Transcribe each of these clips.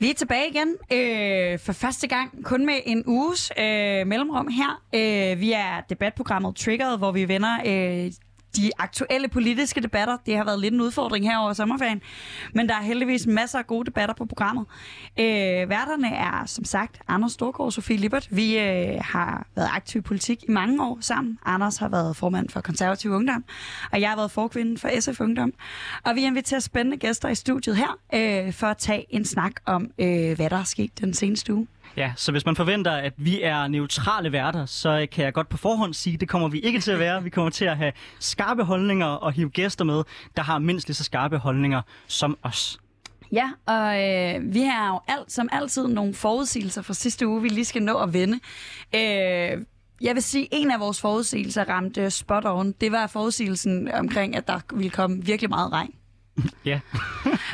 Vi er tilbage igen øh, for første gang, kun med en uges øh, mellemrum her. Øh, vi er debatprogrammet Triggered, hvor vi vender øh, de aktuelle politiske debatter. Det har været lidt en udfordring her over sommerferien, men der er heldigvis masser af gode debatter på programmet. Øh, værterne er som sagt Anders Storgård og Sofie Lippert. Vi øh, har været aktive i politik i mange år sammen. Anders har været formand for Konservativ Ungdom, og jeg har været forkvinde for SF Ungdom. Og vi inviterer spændende gæster i studiet her øh, for at tage en snak om, øh, hvad der er sket den seneste uge. Ja, så hvis man forventer, at vi er neutrale værter, så øh, kan jeg godt på forhånd sige, at det kommer vi ikke til at være. Vi kommer til at have skarpe holdninger og hive gæster med, der har mindst lige så skarpe holdninger som os. Ja, og øh, vi har jo alt, som altid nogle forudsigelser fra sidste uge, vi lige skal nå at vende. Øh, jeg vil sige, at en af vores forudsigelser ramte spot on. Det var forudsigelsen omkring, at der ville komme virkelig meget regn. Ja.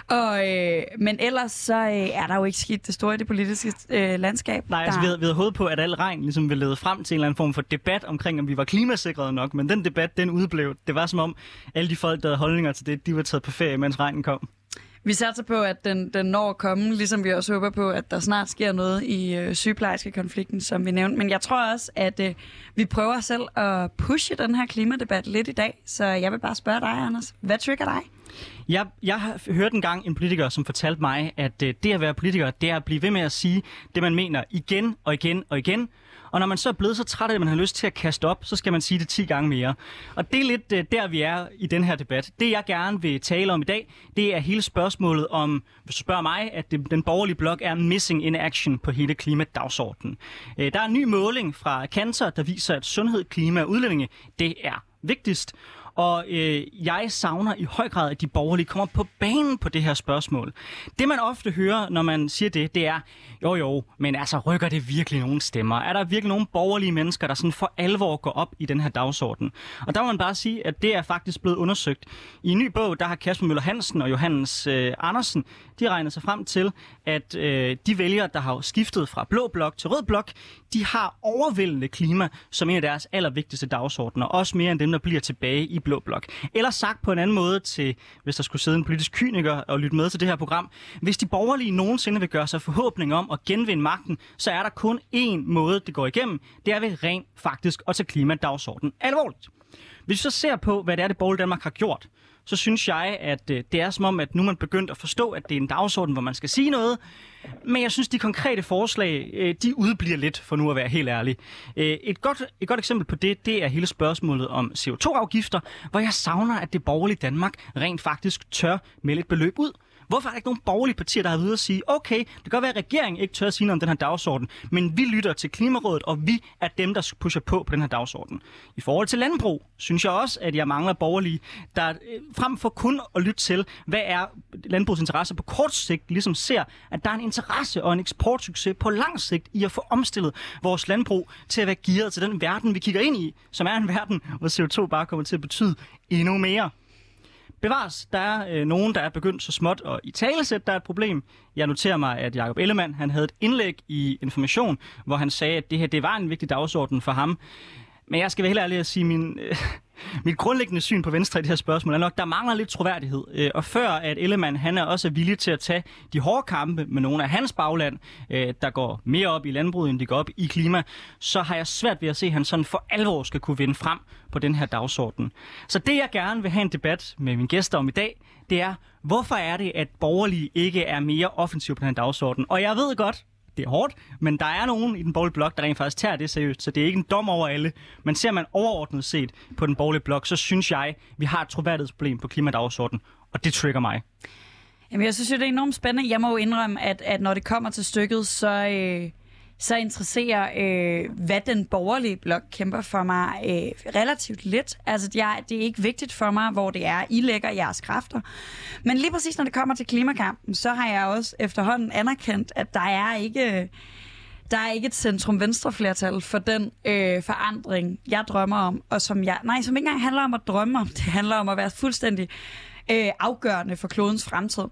og, øh, men ellers så øh, er der jo ikke skidt det store i det politiske øh, landskab. Nej, altså, vi havde, vi havde håbet på, at al regn ligesom ville lede frem til en eller anden form for debat omkring, om vi var klimasikrede nok, men den debat, den udblev. Det var som om, alle de folk, der havde holdninger til det, de var taget på ferie, mens regnen kom. Vi satser på, at den, den når at komme, ligesom vi også håber på, at der snart sker noget i øh, sygeplejerske konflikten, som vi nævnte. Men jeg tror også, at øh, vi prøver selv at pushe den her klimadebat lidt i dag. Så jeg vil bare spørge dig, Anders. Hvad trigger dig? Jeg, jeg har hørt en gang en politiker, som fortalte mig, at øh, det at være politiker, det er at blive ved med at sige det, man mener igen og igen og igen. Og når man så er blevet så træt af at man har lyst til at kaste op, så skal man sige det 10 gange mere. Og det er lidt øh, der, vi er i den her debat. Det, jeg gerne vil tale om i dag, det er hele spørgsmålet om, hvis du spørger mig, at det, den borgerlige blok er missing in action på hele klimadagsordenen. Uh, der er en ny måling fra Cancer, der viser, at sundhed, klima og udlændinge, det er vigtigst. Og øh, jeg savner i høj grad, at de borgerlige kommer på banen på det her spørgsmål. Det man ofte hører, når man siger det, det er, jo jo, men altså rykker det virkelig nogen stemmer? Er der virkelig nogen borgerlige mennesker, der sådan for alvor går op i den her dagsorden? Og der må man bare sige, at det er faktisk blevet undersøgt. I en ny bog, der har Kasper Møller Hansen og Johannes øh, Andersen, de regner sig frem til, at øh, de vælgere, der har skiftet fra blå blok til rød blok, de har overvældende klima som en af deres allervigtigste dagsordener. Også mere end dem, der bliver tilbage i blå blok. Eller sagt på en anden måde til, hvis der skulle sidde en politisk kyniker og lytte med til det her program. Hvis de borgerlige nogensinde vil gøre sig forhåbning om at genvinde magten, så er der kun én måde, det går igennem. Det er ved rent faktisk at tage klimadagsordenen alvorligt. Hvis vi så ser på, hvad det er, det borgerlige Danmark har gjort, så synes jeg, at øh, det er som om, at nu man begyndt at forstå, at det er en dagsorden, hvor man skal sige noget. Men jeg synes, de konkrete forslag, øh, de udbliver lidt, for nu at være helt ærlig. Øh, et, godt, et godt eksempel på det, det er hele spørgsmålet om CO2-afgifter, hvor jeg savner, at det borgerlige Danmark rent faktisk tør melde et beløb ud. Hvorfor er der ikke nogen borgerlige partier, der har ved at sige, okay, det kan godt være, at regeringen ikke tør at sige noget om den her dagsorden, men vi lytter til Klimarådet, og vi er dem, der pusher på på den her dagsorden. I forhold til landbrug, synes jeg også, at jeg mangler borgerlige, der øh, frem for kun at lytte til, hvad er landbrugets interesse på kort sigt, ligesom ser, at der er en interesse og en eksportsucces på lang sigt i at få omstillet vores landbrug til at være gearet til den verden, vi kigger ind i, som er en verden, hvor CO2 bare kommer til at betyde endnu mere. Bevares, der er øh, nogen, der er begyndt så småt at i talesæt, der er et problem. Jeg noterer mig, at Jacob Ellemann han havde et indlæg i Information, hvor han sagde, at det her det var en vigtig dagsorden for ham. Men jeg skal være helt ærlig at sige, min, øh, mit grundlæggende syn på Venstre i det her spørgsmål er nok, der mangler lidt troværdighed. Øh, og før at Ellemann han er også villig til at tage de hårde kampe med nogle af hans bagland, øh, der går mere op i landbruget, end de går op i klima, så har jeg svært ved at se, at han sådan for alvor skal kunne vinde frem på den her dagsorden. Så det jeg gerne vil have en debat med mine gæster om i dag, det er, hvorfor er det, at borgerlige ikke er mere offensiv på den her dagsorden? Og jeg ved godt, det er hårdt, men der er nogen i den borgerlige blok, der rent faktisk tager det seriøst, så det er ikke en dom over alle. Men ser man overordnet set på den borgerlige blok, så synes jeg, vi har et troværdighedsproblem på klimadagsordenen, og det trigger mig. Jamen, jeg synes det er enormt spændende. Jeg må jo indrømme, at, at når det kommer til stykket, så... Øh så interesserer, øh, hvad den borgerlige blok kæmper for mig øh, relativt lidt. Altså, jeg, det er ikke vigtigt for mig, hvor det er, I lægger jeres kræfter. Men lige præcis, når det kommer til klimakampen, så har jeg også efterhånden anerkendt, at der er ikke... Der er ikke et centrum-venstre-flertal for den øh, forandring, jeg drømmer om, og som jeg, nej, som ikke engang handler om at drømme om, det handler om at være fuldstændig øh, afgørende for klodens fremtid.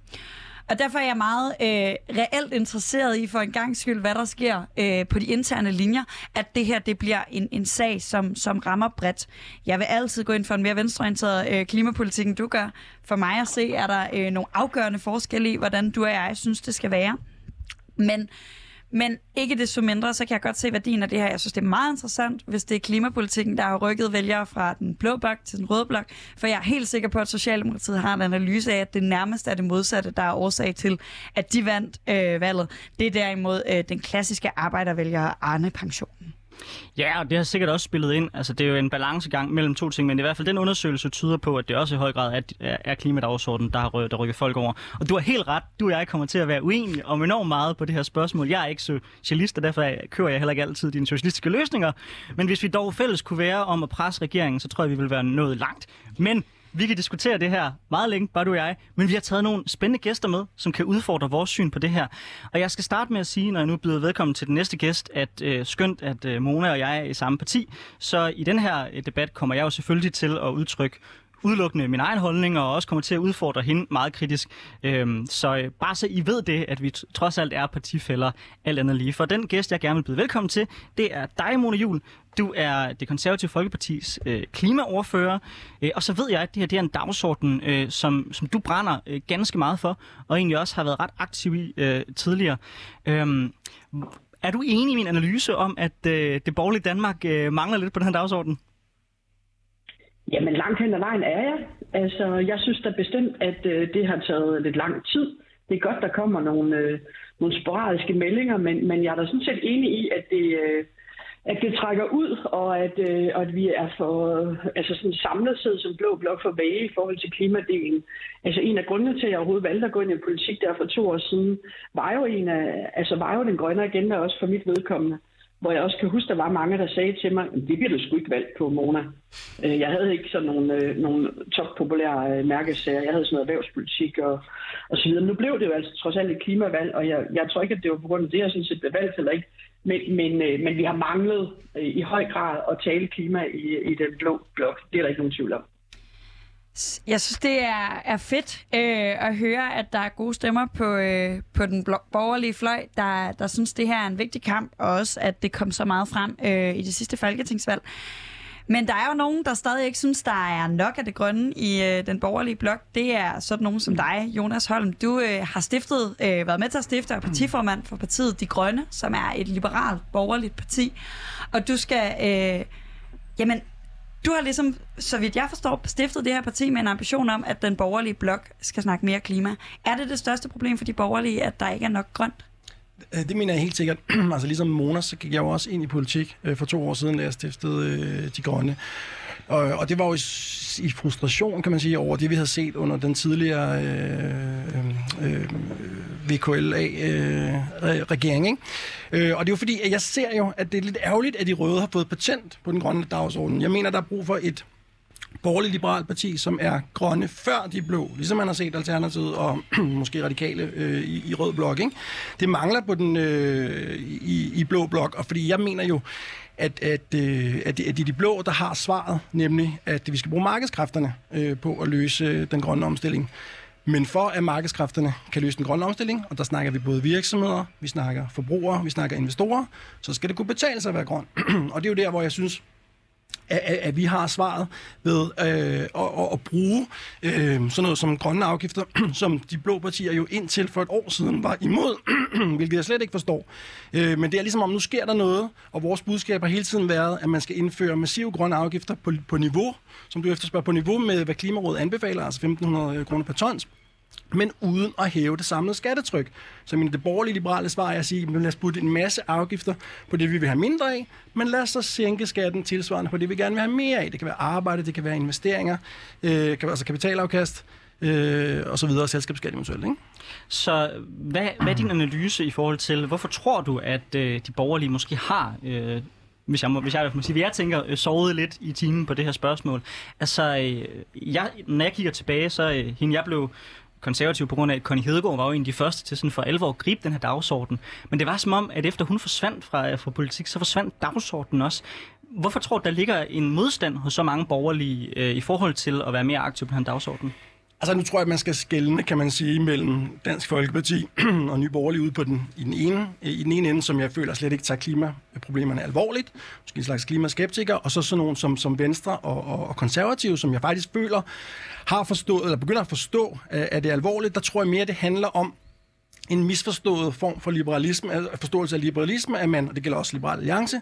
Og derfor er jeg meget øh, reelt interesseret i for en gang skyld, hvad der sker øh, på de interne linjer, at det her det bliver en, en sag, som, som rammer bredt. Jeg vil altid gå ind for en mere venstreorienteret øh, klimapolitik, end du gør. For mig at se, er der øh, nogle afgørende forskelle i, hvordan du og jeg synes, det skal være. Men, men ikke desto mindre, så kan jeg godt se værdien af det her. Jeg synes, det er meget interessant, hvis det er klimapolitikken, der har rykket vælgere fra den blå blok til den røde blok. For jeg er helt sikker på, at Socialdemokratiet har en analyse af, at det nærmest er det modsatte, der er årsag til, at de vandt øh, valget. Det er derimod øh, den klassiske arbejdervælger Arne-pensionen. Ja, og det har sikkert også spillet ind. Altså, det er jo en balancegang mellem to ting, men i hvert fald den undersøgelse tyder på, at det også i høj grad er, er klimadagsordenen, der har rykket, der rykket folk over. Og du har helt ret. Du og jeg kommer til at være uenige om enormt meget på det her spørgsmål. Jeg er ikke socialist, og derfor kører jeg heller ikke altid dine socialistiske løsninger. Men hvis vi dog fælles kunne være om at presse regeringen, så tror jeg, vi vil være nået langt. Men vi kan diskutere det her meget længe, bare du og jeg, men vi har taget nogle spændende gæster med, som kan udfordre vores syn på det her. Og jeg skal starte med at sige, når jeg nu byder velkommen til den næste gæst, at øh, skønt, at øh, Mona og jeg er i samme parti, så i den her øh, debat kommer jeg jo selvfølgelig til at udtrykke udelukkende min egen holdning, og også kommer til at udfordre hende meget kritisk. Øhm, så øh, bare så I ved det, at vi trods alt er partifælder alt andet lige. For den gæst, jeg gerne vil byde velkommen til, det er dig, Mona Jul. Du er det konservative Folkepartis øh, klimaordfører, øh, og så ved jeg, at det her det er en dagsorden, øh, som, som du brænder øh, ganske meget for, og egentlig også har været ret aktiv i øh, tidligere. Øhm, er du enig i min analyse om, at øh, det borgerlige Danmark øh, mangler lidt på den her dagsorden? Jamen langt hen ad vejen er jeg. Altså, jeg synes da bestemt, at øh, det har taget lidt lang tid. Det er godt, der kommer nogle, øh, nogle sporadiske meldinger, men, men jeg er da sådan set enig i, at det, øh, at det trækker ud, og at, øh, at vi er for altså sådan samlet set som blå blok for vage i forhold til klimadelen. Altså en af grundene til, at jeg overhovedet valgte at gå ind i politik der for to år siden, var jo, en af, altså var jo den grønne agenda også for mit vedkommende hvor jeg også kan huske, der var mange, der sagde til mig, det bliver du sgu ikke valgt på, Mona. Øh, jeg havde ikke sådan nogle, øh, nogle toppopulære øh, mærkesager. Jeg havde sådan noget erhvervspolitik og, og så videre. Nu blev det jo altså trods alt et klimavalg, og jeg, jeg tror ikke, at det var på grund af det, jeg sådan set blev valgt eller ikke. Men, men, men vi har manglet i høj grad at tale klima i, i den blå blok. Det er der ikke nogen tvivl om. Jeg synes, det er, er fedt øh, at høre, at der er gode stemmer på, øh, på den borgerlige fløj, der, der synes, det her er en vigtig kamp, og også, at det kom så meget frem øh, i det sidste folketingsvalg. Men der er jo nogen, der stadig ikke synes, der er nok af det grønne i øh, den borgerlige blok. Det er sådan nogen som dig, Jonas Holm. Du øh, har stiftet, øh, været med til at stifte og partiformand for partiet De Grønne, som er et liberalt borgerligt parti. Og du skal... Øh, jamen, du har ligesom, så vidt jeg forstår, stiftet det her parti med en ambition om, at den borgerlige blok skal snakke mere klima. Er det det største problem for de borgerlige, at der ikke er nok grønt? Øh, det mener jeg helt sikkert. altså ligesom Mona, så gik jeg jo også ind i politik øh, for to år siden, da jeg stiftede øh, De Grønne. Og, og det var jo i, i frustration, kan man sige, over det, vi havde set under den tidligere øh, øh, VKLA-regering. Øh. Øh, og det er jo fordi, at jeg ser jo, at det er lidt ærgerligt, at de røde har fået patent på den grønne dagsorden. Jeg mener, der er brug for et borgerligt liberalt parti, som er grønne før de blå, ligesom man har set Alternativet og måske radikale øh, i, i rød blok. Ikke? Det mangler på den øh, i, i blå blok, og fordi jeg mener jo, at, at, øh, at, det, at det er de blå, der har svaret, nemlig at vi skal bruge markedskræfterne øh, på at løse øh, den grønne omstilling. Men for at markedskræfterne kan løse den grønne omstilling, og der snakker vi både virksomheder, vi snakker forbrugere, vi snakker investorer, så skal det kunne betale sig at være grøn. og det er jo der, hvor jeg synes, at, at vi har svaret ved øh, at, at bruge øh, sådan noget som grønne afgifter, som de blå partier jo indtil for et år siden var imod, hvilket jeg slet ikke forstår. Øh, men det er ligesom om, nu sker der noget, og vores budskab har hele tiden været, at man skal indføre massive grønne afgifter på, på niveau, som du efterspørger, på niveau med, hvad Klimarådet anbefaler, altså 1.500 kroner per tons men uden at hæve det samlede skattetryk. Så min det borgerlige liberale svar er at sige, at lad os putte en masse afgifter på det, vi vil have mindre af, men lad os så sænke skatten tilsvarende på det, vi gerne vil have mere af. Det kan være arbejde, det kan være investeringer, øh, kan, altså kapitalafkast, øh, og så videre, selskabsskat eventuelt. Ikke? Så hvad, hvad er din analyse i forhold til, hvorfor tror du, at øh, de borgerlige måske har øh, hvis jeg må, hvis jeg må sige, jeg tænker, øh, sovet lidt i timen på det her spørgsmål. Altså, øh, jeg, når jeg kigger tilbage, så øh, hende jeg blev konservativ på grund af, at Connie Hedegaard var jo en af de første til sådan for alvor at gribe den her dagsorden. Men det var som om, at efter hun forsvandt fra, fra politik, så forsvandt dagsordenen også. Hvorfor tror du, der ligger en modstand hos så mange borgerlige øh, i forhold til at være mere aktiv på den her dagsorden? Altså nu tror jeg, at man skal skelne, kan man sige, mellem Dansk Folkeparti og Nye Borgerlige ude på den, i, den ene, i den ene ende, som jeg føler slet ikke tager klimaproblemerne alvorligt, måske en slags klimaskeptiker, og så sådan nogen som, som Venstre og, og, og Konservative, som jeg faktisk føler har forstået, eller begynder at forstå, øh, at det er alvorligt. Der tror jeg mere, det handler om, en misforstået form for liberalisme, altså forståelse af liberalisme, at man, og det gælder også Liberal Alliance,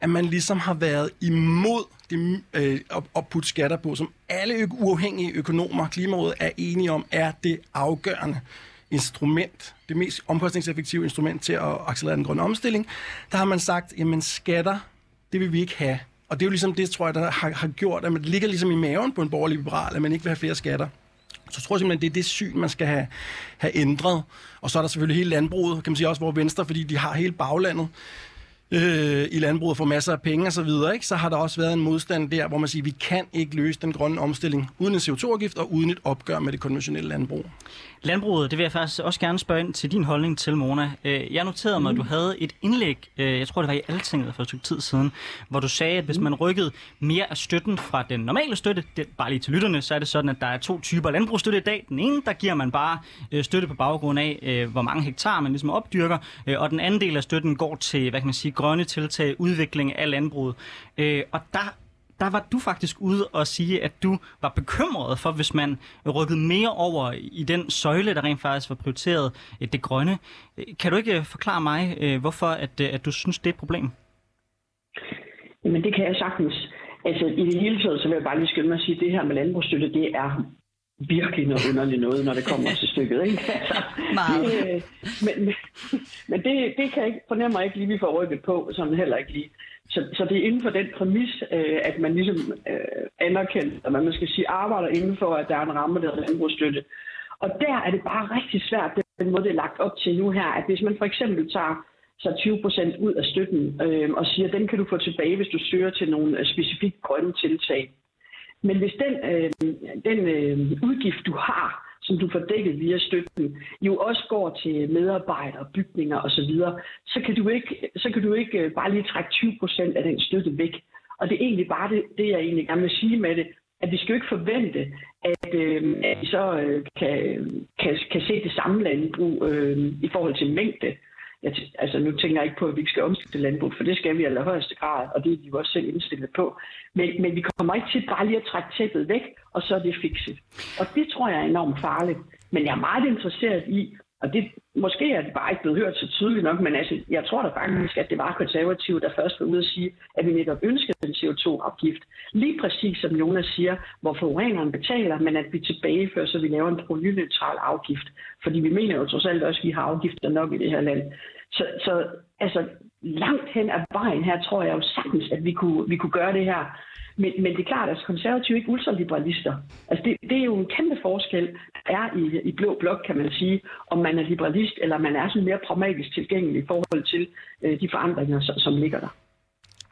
at man ligesom har været imod det, øh, at, at putte skatter på, som alle ø- uafhængige økonomer, Klimarådet, er enige om, er det afgørende instrument, det mest omkostningseffektive instrument til at accelerere den grønne omstilling. Der har man sagt, jamen skatter, det vil vi ikke have. Og det er jo ligesom det, tror jeg, der har, har gjort, at man ligger ligesom i maven på en borgerlig liberal, at man ikke vil have flere skatter. Så tror simpelthen, det er det syn, man skal have, have ændret. Og så er der selvfølgelig hele landbruget, kan man sige også, hvor Venstre, fordi de har hele baglandet øh, i landbruget for masser af penge osv., så, ikke? så har der også været en modstand der, hvor man siger, at vi kan ikke løse den grønne omstilling uden en CO2-afgift og uden et opgør med det konventionelle landbrug. Landbruget, det vil jeg faktisk også gerne spørge ind til din holdning til, Mona. Øh, jeg noterede mig, at du havde et indlæg, øh, jeg tror det var i Altinget for et stykke tid siden, hvor du sagde, at hvis man rykkede mere af støtten fra den normale støtte, det, bare lige til lytterne, så er det sådan, at der er to typer landbrugsstøtte i dag. Den ene, der giver man bare øh, støtte på baggrund af, hvor mange hektar man ligesom opdyrker, og den anden del af støtten går til, hvad kan man sige, grønne tiltag, udvikling af landbruget. Øh, og der der var du faktisk ude og sige, at du var bekymret for, hvis man rykkede mere over i den søjle, der rent faktisk var prioriteret øh, det grønne. Øh, kan du ikke forklare mig, hvorfor at, at du synes, det er et problem? Men det kan jeg sagtens. Altså, i det hele taget, så vil jeg bare lige skynde mig at sige, at det her med landbrugsstøtte, det er virkelig noget underligt noget, når det kommer til stykket. Ikke? Altså. Det, men men, men det, det kan jeg ikke, fornemmer jeg ikke lige, vi får rykket på, sådan heller ikke lige. Så, så det er inden for den præmis, øh, at man ligesom øh, anerkender, at man skal sige, arbejder inden for, at der er en ramme, der er landbrugsstøtte. Og der er det bare rigtig svært, den måde, det er lagt op til nu her, at hvis man for eksempel tager så 20 procent ud af støtten øh, og siger, den kan du få tilbage, hvis du søger til nogle øh, specifikke grønne tiltag. Men hvis den, øh, den øh, udgift, du har, som du får dækket via støtten, jo også går til medarbejdere, bygninger osv., så kan du ikke, så kan du ikke øh, bare lige trække 20 procent af den støtte væk. Og det er egentlig bare det, det, jeg egentlig gerne vil sige med det, at vi skal jo ikke forvente, at, øh, at vi så øh, kan, kan, kan se det samme landbrug øh, i forhold til mængde jeg, altså nu tænker jeg ikke på, at vi ikke skal omstille landbrug, for det skal vi i allerhøjeste grad, og det er vi jo også selv indstillet på. Men, men vi kommer ikke til bare lige at trække tæppet væk, og så er det fikset. Og det tror jeg er enormt farligt. Men jeg er meget interesseret i, og det, måske er det bare ikke blevet hørt så tydeligt nok, men altså, jeg tror da faktisk, at det var konservative, der først var ude at sige, at vi netop ønskede en CO2-afgift. Lige præcis som Jonas siger, hvor forureneren betaler, men at vi tilbagefører, så vi laver en provenyneutral afgift. Fordi vi mener jo trods alt også, at vi har afgifter nok i det her land. Så, så altså, langt hen ad vejen her, tror jeg jo sagtens, at vi kunne, vi kunne gøre det her. Men, men det er klart, at konservative ikke ultraliberalister. Altså det, det er jo en kæmpe forskel, der er i, i blå blok, kan man sige, om man er liberalist, eller man er sådan mere pragmatisk tilgængelig i forhold til øh, de forandringer, som, som ligger der.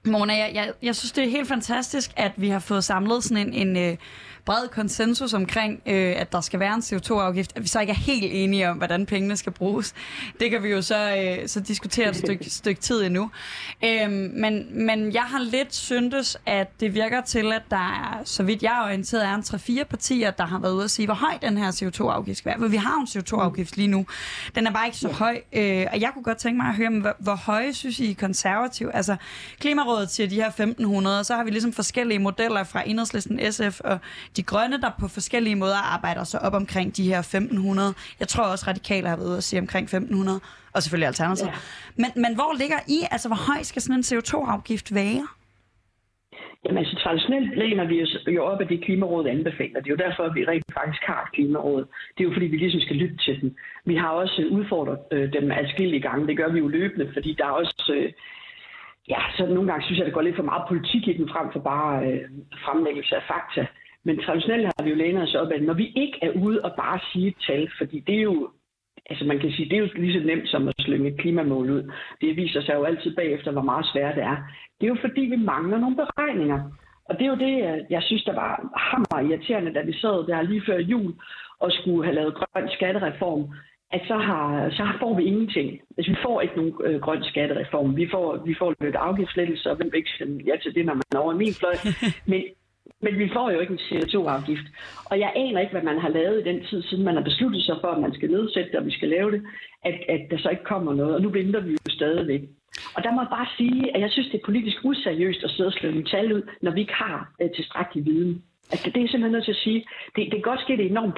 Mona, jeg, jeg, jeg synes, det er helt fantastisk, at vi har fået samlet sådan en, en øh, bred konsensus omkring, øh, at der skal være en CO2-afgift, at vi så ikke er helt enige om, hvordan pengene skal bruges. Det kan vi jo så, øh, så diskutere et stykke, stykke tid endnu. Øh, men, men jeg har lidt syntes, at det virker til, at der er, så vidt jeg er orienteret, er en 3-4 partier, der har været ude at sige, hvor høj den her CO2-afgift skal være. For vi har en CO2-afgift lige nu. Den er bare ikke så høj. Øh, og jeg kunne godt tænke mig at høre, hvor, hvor høje synes I konservativ? Altså, Klimarådet siger de her 1500, så har vi ligesom forskellige modeller fra Enhedslisten, SF og de grønne, der på forskellige måder arbejder sig op omkring de her 1500. Jeg tror også, radikale har været ude at sige omkring 1500, og selvfølgelig alternativet. Ja. Men, men hvor ligger I? Altså, hvor høj skal sådan en CO2-afgift være? Jamen altså traditionelt læner vi os jo op af det klimarådet anbefaler. Det er jo derfor, at vi rent faktisk har et klimaråd. Det er jo fordi, vi ligesom skal lytte til dem. Vi har også udfordret øh, dem adskillige gange. Det gør vi jo løbende, fordi der er også... Øh, ja, så nogle gange synes jeg, det går lidt for meget politik i den frem for bare øh, fremlæggelse af fakta. Men traditionelt har vi jo lænet os op af, når vi ikke er ude og bare sige et tal, fordi det er jo, altså man kan sige, det er jo lige så nemt som at slynge et klimamål ud. Det viser sig jo altid bagefter, hvor meget svært det er. Det er jo fordi, vi mangler nogle beregninger. Og det er jo det, jeg synes, der var hammer irriterende, da vi sad der lige før jul og skulle have lavet grøn skattereform, at så, har, så får vi ingenting. Altså, vi får ikke nogen øh, grøn skattereform. Vi får, vi får lidt afgiftslettelse, og hvem vil ikke stemme ja til det, når man er over min fløj. Men, men vi får jo ikke en CO2-afgift. Og jeg aner ikke, hvad man har lavet i den tid, siden man har besluttet sig for, at man skal nedsætte det, og vi skal lave det, at, at der så ikke kommer noget. Og nu venter vi jo stadigvæk. Og der må jeg bare sige, at jeg synes, det er politisk useriøst at sidde og slå nogle tal ud, når vi ikke har øh, tilstrækkelig viden. Altså, det er simpelthen nødt til at sige. Det, det kan godt ske, det er enormt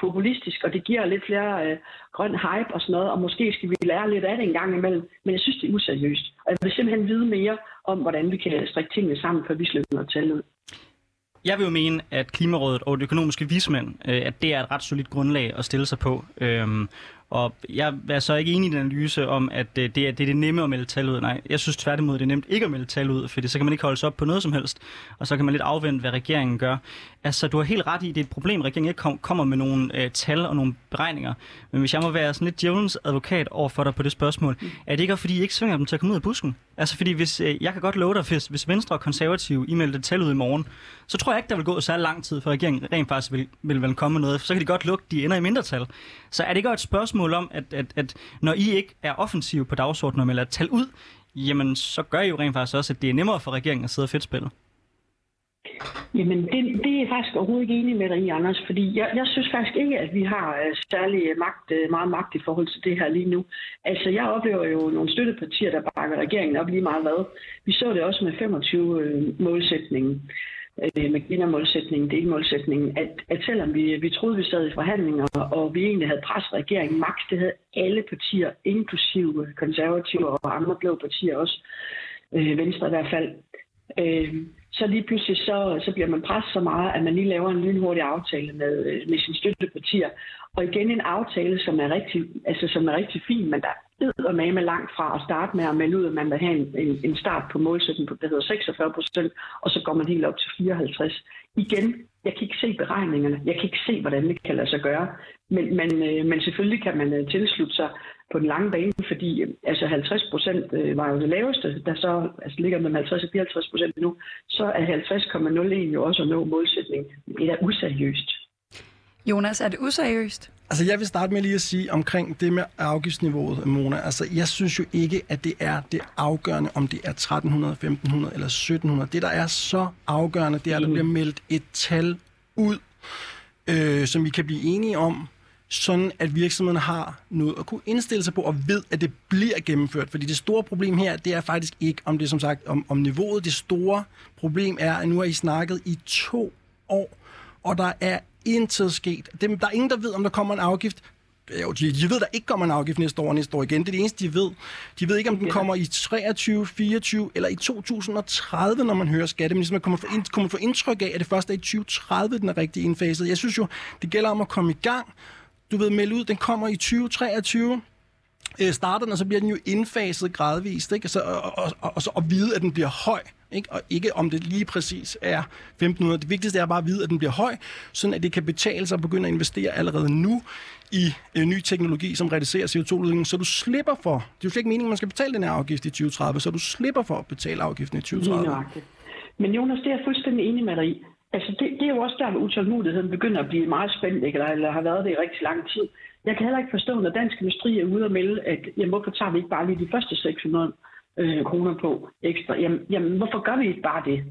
populistisk, og det giver lidt flere øh, grøn hype og sådan noget, og måske skal vi lære lidt af det en gang imellem, men jeg synes, det er useriøst. Og jeg vil simpelthen vide mere om, hvordan vi kan strikke tingene sammen, før vi slutter noget tal ud. Jeg vil jo mene, at Klimarådet og det økonomiske vismænd, øh, at det er et ret solidt grundlag at stille sig på. Øhm, og jeg er så ikke enig i den analyse om, at øh, det er, det er det nemme at melde tal ud. Nej, jeg synes tværtimod, det er nemt ikke at melde tal ud, for så kan man ikke holde sig op på noget som helst, og så kan man lidt afvente, hvad regeringen gør. Altså, du har helt ret i, det er et problem, at regeringen ikke kom, kommer med nogle øh, tal og nogle beregninger. Men hvis jeg må være sådan lidt djævelens advokat over for dig på det spørgsmål, er det ikke fordi, I ikke svinger dem til at komme ud af busken? Altså, fordi hvis, øh, jeg kan godt love dig, hvis, hvis Venstre og Konservative I meldte tal ud i morgen, så tror jeg ikke, der vil gå så lang tid, for regeringen rent faktisk vil, vil, vil komme med noget. Så kan de godt lukke, de ender i mindretal. Så er det ikke et spørgsmål om, at, at, at når I ikke er offensive på dagsordenen eller tal ud, jamen så gør I jo rent faktisk også, at det er nemmere for regeringen at sidde og fedtspille. Jamen, det, det er jeg faktisk overhovedet ikke enig med dig i, Anders, fordi jeg, jeg synes faktisk ikke, at vi har øh, særlig øh, magt, øh, meget magt i forhold til det her lige nu. Altså, jeg oplever jo nogle støttepartier, der bakker regeringen op lige meget hvad. Vi så det også med 25-målsætningen. med øh, med klimamålsætningen, delmålsætningen, at, at selvom vi, vi troede, vi sad i forhandlinger, og vi egentlig havde presset regeringen maks, det havde alle partier, inklusive konservative og andre blå partier også, øh, Venstre i hvert fald, øh, så lige pludselig så, så bliver man presset så meget, at man lige laver en lynhurtig aftale med, øh, med sine støttepartier. Og igen en aftale, som er rigtig, altså, som er rigtig fin, men der er med langt fra at starte med at melde ud, at man vil have en, en, en start på målsætningen, på, der hedder 46 procent, og så går man helt op til 54. Igen, jeg kan ikke se beregningerne. Jeg kan ikke se, hvordan det kan lade sig gøre. Men, men, øh, men selvfølgelig kan man øh, tilslutte sig på den lange bane, fordi øh, altså 50 procent øh, var jo det laveste, der så altså ligger mellem 50 og 54 procent nu, så er 50,01 jo også at nå målsætningen. Det er useriøst. Jonas, er det useriøst? Altså, jeg vil starte med lige at sige omkring det med afgiftsniveauet, Mona. Altså, jeg synes jo ikke, at det er det afgørende, om det er 1300, 1500 eller 1700. Det, der er så afgørende, det er, at der bliver meldt et tal ud, øh, som vi kan blive enige om, sådan at virksomheden har noget at kunne indstille sig på og ved, at det bliver gennemført. Fordi det store problem her, det er faktisk ikke om det som sagt om, om niveauet. Det store problem er, at nu har I snakket i to år, og der er intet sket. Dem, der er ingen, der ved, om der kommer en afgift. Jo, de, de ved, der ikke kommer en afgift næste år og næste år igen. Det er det eneste, de ved. De ved ikke, om den kommer i 23, 24 eller i 2030, når man hører skatteministeren. Man kommer ind, kommer få indtryk af, at det først er i 2030, den er rigtig indfaset. Jeg synes jo, det gælder om at komme i gang. Du ved, melde ud, den kommer i 2023 øh, starter den, og så bliver den jo indfaset gradvist, ikke? Så, og, og, og, og, så vide, at den bliver høj. Ikke? Og ikke om det lige præcis er 1500. Det vigtigste er bare at vide, at den bliver høj, sådan at det kan betale sig at begynde at investere allerede nu i øh, ny teknologi, som reducerer CO2-udledningen, så du slipper for, det er jo slet ikke meningen, at man skal betale den her afgift i 2030, så du slipper for at betale afgiften i 2030. Men Jonas, det er jeg fuldstændig enig med dig i. Altså, det, det er jo også der, hvor utålmodigheden begynder at blive meget spændt, ikke? Eller, eller har været det i rigtig lang tid. Jeg kan heller ikke forstå, når dansk industri er ude og melde, at jamen, hvorfor tager vi ikke bare lige de første 600 øh, kroner på ekstra. Jamen, jamen, hvorfor gør vi ikke bare det?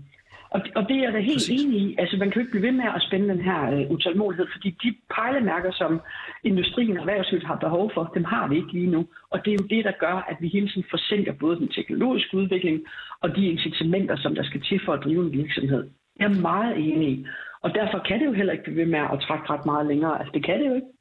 Og, og det er jeg da helt Præcis. enig i. Altså, man kan jo ikke blive ved med at spænde den her øh, utålmodighed, fordi de pejlemærker, som industrien og erhvervslivet har behov for, dem har vi ikke lige nu. Og det er jo det, der gør, at vi hele tiden forsinker både den teknologiske udvikling og de incitamenter, som der skal til for at drive en virksomhed. Jeg er meget enig i. Og derfor kan det jo heller ikke blive ved med at trække ret meget længere. Altså, det kan det jo ikke.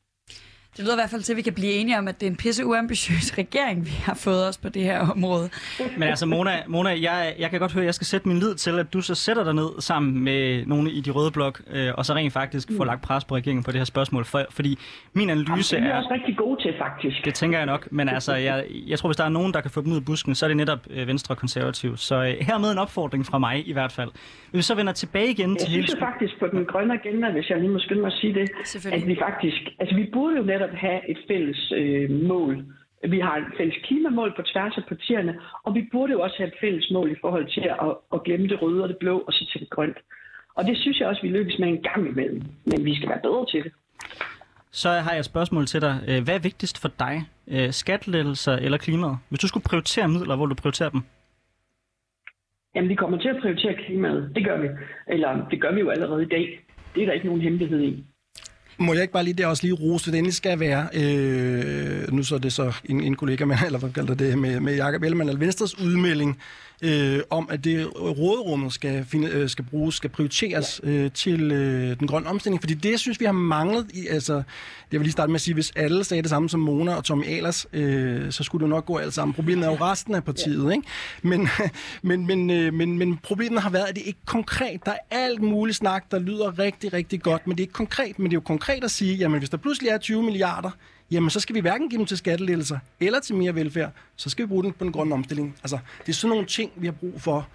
Det lyder i hvert fald til, at vi kan blive enige om, at det er en pisse uambitiøs regering, vi har fået os på det her område. Men altså, Mona, Mona jeg, jeg kan godt høre, at jeg skal sætte min lid til, at du så sætter dig ned sammen med nogle i de røde blok, øh, og så rent faktisk mm. får lagt pres på regeringen på det her spørgsmål. For, fordi min analyse Jamen, det er... er også rigtig god til, faktisk. Det tænker jeg nok. Men altså, jeg, jeg tror, hvis der er nogen, der kan få dem ud af busken, så er det netop øh, Venstre og Konservativ. Så øh, hermed en opfordring fra mig i hvert fald. Hvis vi så vender tilbage igen jeg til hele... Jeg synes faktisk på den grønne agenda, hvis jeg lige må skynde mig at sige det, at vi faktisk... Altså, vi burde jo netop netop have et fælles øh, mål. Vi har et fælles klimamål på tværs af partierne, og vi burde jo også have et fælles mål i forhold til at, at glemme det røde og det blå, og så til det grønt. Og det synes jeg også, vi lykkes med en gang imellem, men vi skal være bedre til det. Så har jeg et spørgsmål til dig. Øh, hvad er vigtigst for dig? Øh, skattelettelser eller klimaet? Hvis du skulle prioritere midler, hvor du prioriterer dem? Jamen, vi kommer til at prioritere klimaet. Det gør vi. Eller det gør vi jo allerede i dag. Det er der ikke nogen hemmelighed i. Må jeg ikke bare lige der også lige rose, det endelig skal være, øh, nu så er det så en, en kollega, med, eller hvad kalder det, med, med Jakob Ellemann, eller Venstres udmelding, øh, om, at det råderummet skal, finde, øh, skal bruges, skal prioriteres øh, til øh, den grønne omstilling. Fordi det, jeg synes, vi har manglet i, altså, det vil lige starte med at sige, hvis alle sagde det samme som Mona og Tommy Ahlers, øh, så skulle det nok gå alt sammen. Problemet er jo resten af partiet, ikke? Men, men, men, øh, men, men problemet har været, at det ikke er konkret. Der er alt muligt snak, der lyder rigtig, rigtig godt, men det er ikke konkret. Men det er jo konkret at sige, jamen hvis der pludselig er 20 milliarder, jamen så skal vi hverken give dem til skattelettelser eller til mere velfærd, så skal vi bruge den på den grønne omstilling. Altså, det er sådan nogle ting, vi har brug for.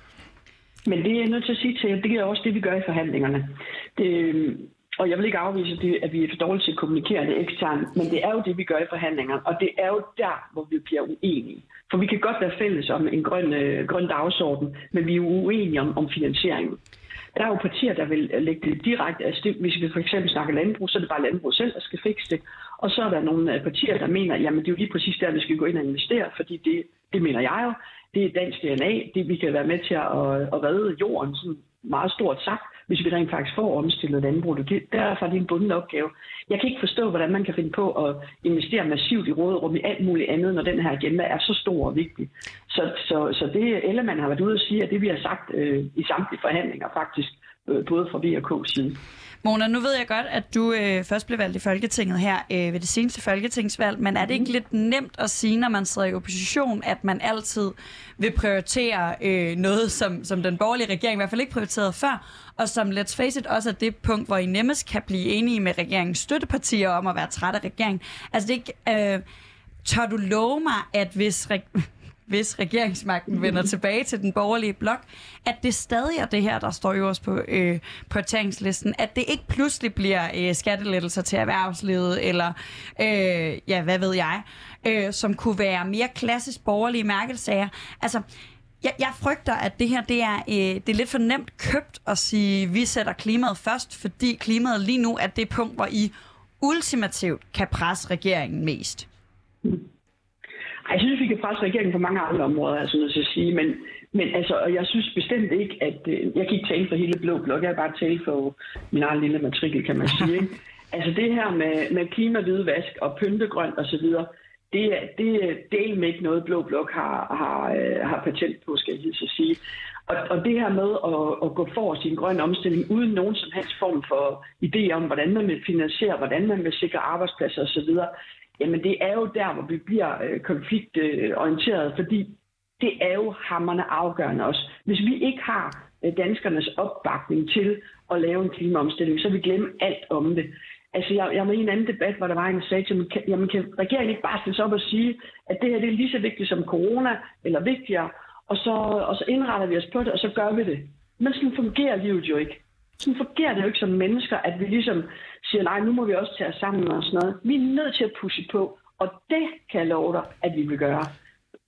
Men det er jeg nødt til at sige til det er også det, vi gør i forhandlingerne. Det, øhm, og jeg vil ikke afvise, det, at vi er for dårlige til at kommunikere det eksternt, men det er jo det, vi gør i forhandlingerne, og det er jo der, hvor vi bliver uenige. For vi kan godt være fælles om en grøn, øh, grøn dagsorden, men vi er jo uenige om, om finansieringen. Der er jo partier, der vil øh, lægge det direkte. Altså det, hvis vi for eksempel snakker landbrug, så er det bare landbrug selv, der skal fikse det. Og så er der nogle øh, partier, der mener, jamen det er jo lige præcis der, vi skal gå ind og investere, fordi det, det mener jeg jo, det er dansk DNA, det vi kan være med til at, øh, at redde jorden, sådan meget stort sagt, hvis vi rent faktisk får omstillet landbruget. Det, derfor er det en bunden opgave. Jeg kan ikke forstå, hvordan man kan finde på at investere massivt i råderum i alt muligt andet, når den her agenda er så stor og vigtig. Så, så, så det Ellemann har været ude at sige, at det vi har sagt øh, i samtlige forhandlinger faktisk, øh, både fra VK side. Mona, nu ved jeg godt, at du øh, først blev valgt i Folketinget her øh, ved det seneste folketingsvalg, men er det ikke lidt nemt at sige, når man sidder i opposition, at man altid vil prioritere øh, noget, som, som den borgerlige regering i hvert fald ikke prioriterede før, og som let's face it også er det punkt, hvor I nemmest kan blive enige med regeringens støttepartier om at være træt af regeringen. Altså det ikke... Øh, tør du love mig, at hvis, hvis regeringsmagten vender tilbage til den borgerlige blok, at det stadig er det her, der står jo også på øh, prioriteringslisten, at det ikke pludselig bliver øh, skattelettelser til erhvervslivet, eller øh, ja, hvad ved jeg, øh, som kunne være mere klassisk borgerlige mærkesager. Altså, jeg, jeg frygter, at det her det er, øh, det er lidt for nemt købt at sige, at vi sætter klimaet først, fordi klimaet lige nu er det punkt, hvor I ultimativt kan presse regeringen mest. Jeg synes, vi kan presse regeringen på mange andre områder, altså noget til at sige, men, men altså, og jeg synes bestemt ikke, at øh, jeg kan ikke tale for hele Blå Blok, jeg kan bare tale for min egen lille matrikel, kan man sige. Ikke? Altså det her med, med klimahvidvask og pyntegrønt osv., det, det, det er ikke noget, Blå Blok har, har, øh, har patent på, skal jeg lige så sige. Og, og det her med at, at gå for sin grøn omstilling uden nogen som helst form for idé om, hvordan man vil finansiere, hvordan man vil sikre arbejdspladser osv., Jamen det er jo der, hvor vi bliver øh, konfliktorienteret, fordi det er jo hammerne afgørende også. Hvis vi ikke har øh, danskernes opbakning til at lave en klimaomstilling, så vil vi glemme alt om det. Altså, jeg, jeg var i en anden debat, hvor der var en, der sagde til mig, kan, jamen, kan regeringen ikke bare stille sig op og sige, at det her det er lige så vigtigt som corona, eller vigtigere, og så, og så indretter vi os på det, og så gør vi det. Men sådan fungerer livet jo ikke. Sådan fungerer det jo ikke som mennesker, at vi ligesom siger, nej, nu må vi også tage os sammen og sådan noget. Vi er nødt til at pushe på, og det kan jeg love dig, at vi vil gøre.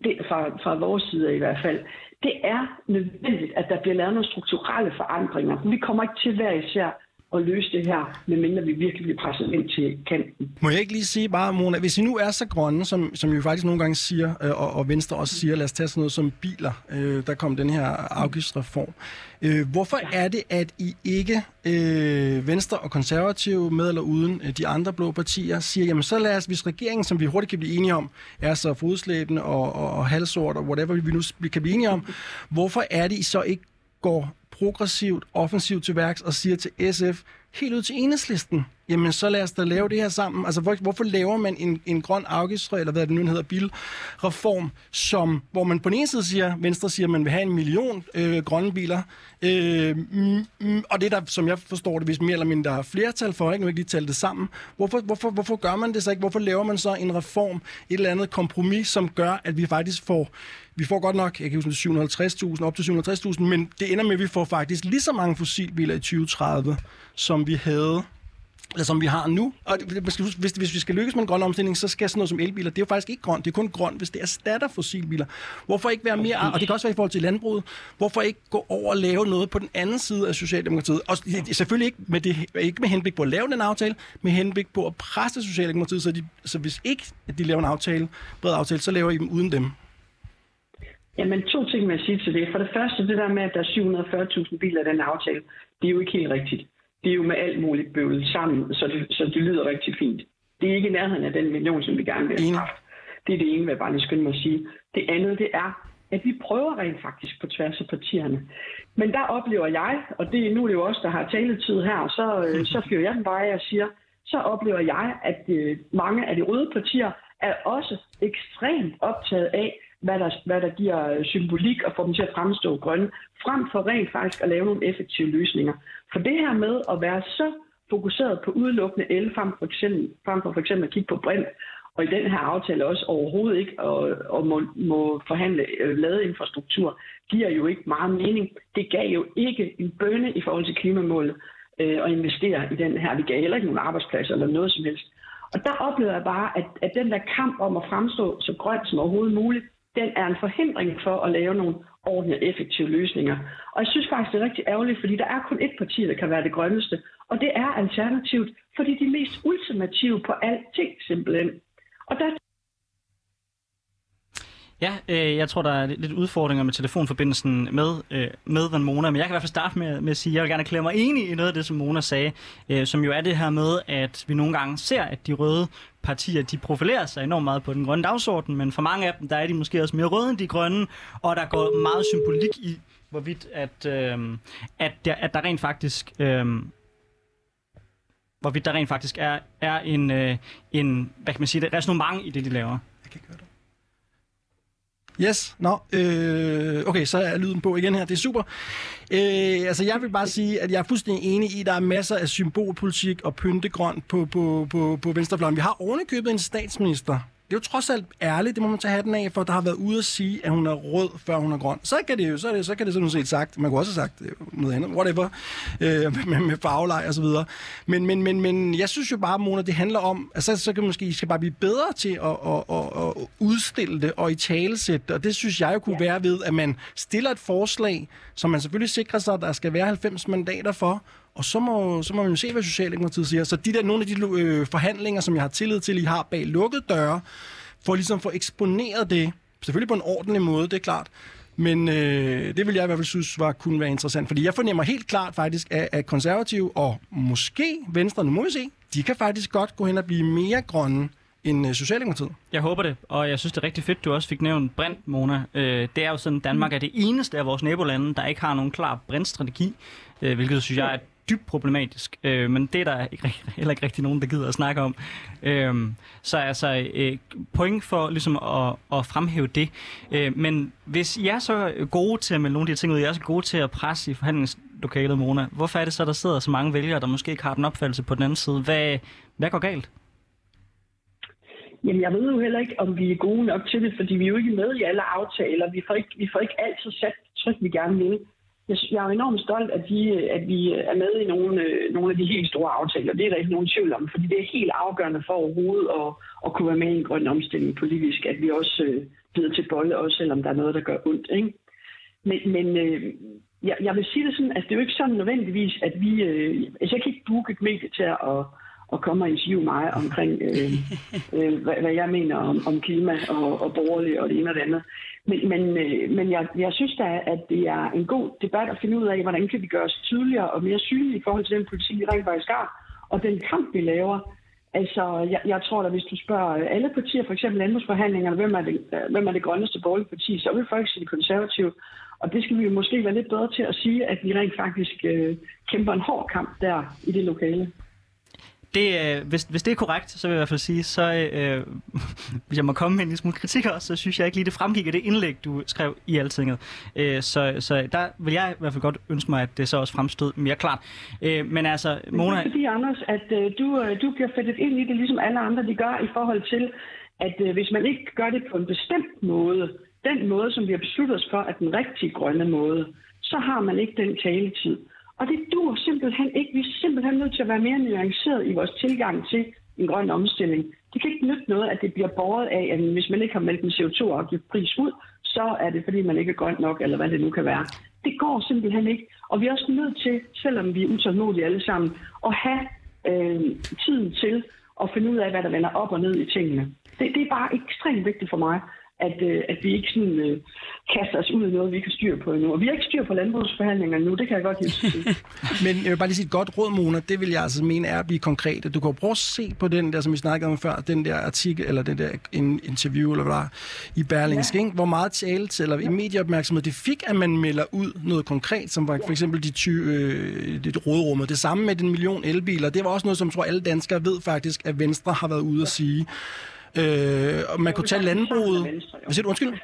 Det, fra, fra vores side i hvert fald. Det er nødvendigt, at der bliver lavet nogle strukturelle forandringer. Vi kommer ikke til hver især at løse det her, medmindre vi virkelig bliver presset ind til kanten. Må jeg ikke lige sige bare, Mona, hvis I nu er så grønne, som, som I faktisk nogle gange siger, øh, og, og Venstre også siger, lad os tage sådan noget som biler, øh, der kom den her afgiftsreform. Øh, hvorfor er det, at I ikke, øh, Venstre og Konservative, med eller uden øh, de andre blå partier, siger, jamen så lad os, hvis regeringen, som vi hurtigt kan blive enige om, er så fodslæbende og, og, og halsort og whatever vi nu kan blive enige om, hvorfor er det, I så ikke går progressivt, offensivt til værks og siger til SF, helt ud til enhedslisten, jamen så lad os da lave det her sammen. Altså hvor, hvorfor laver man en, en grøn afgiftsregel, eller hvad det nu hedder, bilreform, som, hvor man på den ene side siger, Venstre siger, at man vil have en million øh, grønne biler, øh, mm, mm, og det der, som jeg forstår det, hvis mere eller mindre er flertal for, ikke, nu ikke lige tale det sammen, hvorfor, hvorfor, hvorfor gør man det så ikke? Hvorfor laver man så en reform, et eller andet kompromis, som gør, at vi faktisk får vi får godt nok, jeg kan huske 750.000, op til 750.000, men det ender med, at vi får faktisk lige så mange fossilbiler i 2030, som vi havde eller som vi har nu. Og hvis, hvis vi skal lykkes med en grøn omstilling, så skal sådan noget som elbiler, det er jo faktisk ikke grønt. Det er kun grønt, hvis det erstatter fossilbiler. Hvorfor ikke være mere, og det kan også være i forhold til landbruget, hvorfor ikke gå over og lave noget på den anden side af Socialdemokratiet? Og selvfølgelig ikke med, det, ikke med henblik på at lave den aftale, med henblik på at presse Socialdemokratiet, så, de, så hvis ikke at de laver en aftale, bred aftale, så laver I dem uden dem. Jamen, to ting vil jeg sige til det. For det første, det der med, at der er 740.000 biler i den aftale, det er jo ikke helt rigtigt. det er jo med alt muligt bøvlet sammen, så det, så det lyder rigtig fint. Det er ikke i nærheden af den million, som vi gerne vil have haft. Det er det ene, hvad jeg bare lige skynde mig at sige. Det andet, det er, at vi prøver rent faktisk på tværs af partierne. Men der oplever jeg, og det, nu er det jo også der har taletid her, så, øh, så fyrer jeg den bare og siger, så oplever jeg, at øh, mange af de røde partier er også ekstremt optaget af, hvad der, hvad der giver øh, symbolik og får dem til at fremstå grønne, frem for rent faktisk at lave nogle effektive løsninger. For det her med at være så fokuseret på udelukkende el, frem for, eksempel, frem for for eksempel at kigge på brint, og i den her aftale også overhovedet ikke og, og må, må forhandle øh, ladeinfrastruktur, giver jo ikke meget mening. Det gav jo ikke en bønne i forhold til klimamålet øh, at investere i den her. Vi gav heller ikke nogen arbejdspladser eller noget som helst. Og der oplevede jeg bare, at, at den der kamp om at fremstå så grønt som overhovedet muligt, den er en forhindring for at lave nogle ordentlige effektive løsninger. Og jeg synes faktisk, det er rigtig ærgerligt, fordi der er kun ét parti, der kan være det grønneste, og det er Alternativet, fordi de er mest ultimative på alting simpelthen. Og der Ja, øh, jeg tror, der er lidt udfordringer med telefonforbindelsen med, øh, med Van Mona, men jeg kan i hvert fald starte med, med at sige, at jeg vil gerne klemme mig enig i noget af det, som Mona sagde, øh, som jo er det her med, at vi nogle gange ser, at de røde partier, de profilerer sig enormt meget på den grønne dagsorden, men for mange af dem, der er de måske også mere røde end de grønne, og der går meget symbolik i, hvorvidt at, øh, at, der, at der rent faktisk... Øh, hvorvidt der rent faktisk er, er en, øh, en, hvad kan man sige, det, resonemang i det, de laver. Jeg kan ikke høre dig. Yes, nå, øh, okay, så er lyden på igen her, det er super. Øh, altså, jeg vil bare sige, at jeg er fuldstændig enig i, at der er masser af symbolpolitik og pyntegrøn på, på, på, på venstrefløjen. Vi har ovenikøbet en statsminister, det er jo trods alt ærligt, det må man tage hatten af, for der har været ude at sige, at hun er rød, før hun er grøn. Så kan det jo, så, er det, så kan det sådan set sagt, man kunne også have sagt noget andet, whatever, øh, med, med farveleg og så videre. Men, men, men, men jeg synes jo bare, Mona, det handler om, altså så kan måske, I skal bare blive bedre til at, at, at, at udstille det og i talesætte det, og det synes jeg jo kunne ja. være ved, at man stiller et forslag, som man selvfølgelig sikrer sig, at der skal være 90 mandater for, og så må, så må man jo se, hvad Socialdemokratiet siger. Så de der, nogle af de øh, forhandlinger, som jeg har tillid til, I har bag lukkede døre, for ligesom at få eksponeret det, selvfølgelig på en ordentlig måde, det er klart, men øh, det vil jeg i hvert fald synes var, kunne være interessant, fordi jeg fornemmer helt klart faktisk, at, at konservative og måske Venstre, nu må vi se, de kan faktisk godt gå hen og blive mere grønne end øh, Socialdemokratiet. Jeg håber det, og jeg synes, det er rigtig fedt, du også fik nævnt brint, Mona. Øh, det er jo sådan, Danmark er det eneste af vores nabolande, der ikke har nogen klar brintstrategi, øh, hvilket synes jeg er dybt problematisk, øh, men det er der ikke, heller ikke rigtig nogen, der gider at snakke om. Øh, så altså øh, point for ligesom at, at fremhæve det. Øh, men hvis jeg er så gode til at melde nogle af de ting ud, jeg er så gode til at presse i forhandlingslokalet, Mona, hvorfor er det så, der sidder så mange vælgere, der måske ikke har den opfattelse på den anden side? Hvad, hvad går galt? Jamen, jeg ved jo heller ikke, om vi er gode nok til det, fordi vi er jo ikke med i alle aftaler. Vi får ikke, vi får ikke altid sat tryk, vi gerne vil jeg, jeg er enormt stolt, at vi, at vi er med i nogle, øh, nogle af de helt store aftaler. Det er der ikke nogen tvivl om, fordi det er helt afgørende for overhovedet at, at kunne være med i en grøn omstilling politisk, at vi også øh, bider til bolle, også selvom der er noget, der gør ondt. Ikke? Men, men øh, jeg, jeg vil sige det sådan, at det er jo ikke sådan nødvendigvis, at vi... Øh, altså jeg kan ikke booke et medie til at, at komme og interviewe mig omkring, øh, øh, hvad, hvad jeg mener om, om klima og, og borgerlige og det ene og det andet. Men, men, øh, men jeg, jeg synes da, at det er en god debat at finde ud af, hvordan kan vi gøre os tydeligere og mere synlige i forhold til den politik, vi rent faktisk har, og den kamp, vi laver. Altså, jeg, jeg tror da, hvis du spørger alle partier, for eksempel landbrugsforhandlingerne, hvem er det, hvem er det grønneste borgerlige parti, så vil folk sige konservative. Og det skal vi jo måske være lidt bedre til at sige, at vi rent faktisk øh, kæmper en hård kamp der i det lokale det, øh, hvis, hvis det er korrekt, så vil jeg i hvert fald sige, så øh, hvis jeg må komme med en lille smule kritik også, så synes jeg ikke lige, det fremgik af det indlæg, du skrev i Altinget. Øh, så, så der vil jeg i hvert fald godt ønske mig, at det så også fremstod mere klart. Øh, men altså, Mona... Det er fordi, Anders, at øh, du, øh, du bliver fættet ind i det, ligesom alle andre de gør, i forhold til, at øh, hvis man ikke gør det på en bestemt måde, den måde, som vi har besluttet os for, at den rigtige grønne måde, så har man ikke den taletid. Og det dur simpelthen ikke. Vi er simpelthen nødt til at være mere nuanceret i vores tilgang til en grøn omstilling. Det kan ikke nytte noget, at det bliver båret af, at hvis man ikke har meldt en CO2-afgiftpris ud, så er det, fordi man ikke er grønt nok, eller hvad det nu kan være. Det går simpelthen ikke. Og vi er også nødt til, selvom vi er utålmodige alle sammen, at have øh, tiden til at finde ud af, hvad der vender op og ned i tingene. Det, det er bare ekstremt vigtigt for mig, at, øh, at vi ikke sådan, øh, kaster os ud i noget, vi ikke har styr på endnu. Og vi har ikke styr på landbrugsforhandlingerne nu, det kan jeg godt lide. Men jeg vil bare lige sige et godt råd, Mona, det vil jeg altså mene er at blive konkret. Du kan prøve at se på den der, som vi snakkede om før, den der artikel, eller den der interview, eller hvad der i Berlingske, ja. hvor meget tale til, eller ja. i medieopmærksomhed det fik, at man melder ud noget konkret, som var for eksempel de 20, øh, det rådrummet. Det samme med den million elbiler. Det var også noget, som jeg tror alle danskere ved faktisk, at Venstre har været ude at sige. Øh, og man kunne tage landbruget... Hvad siger du? Undskyld?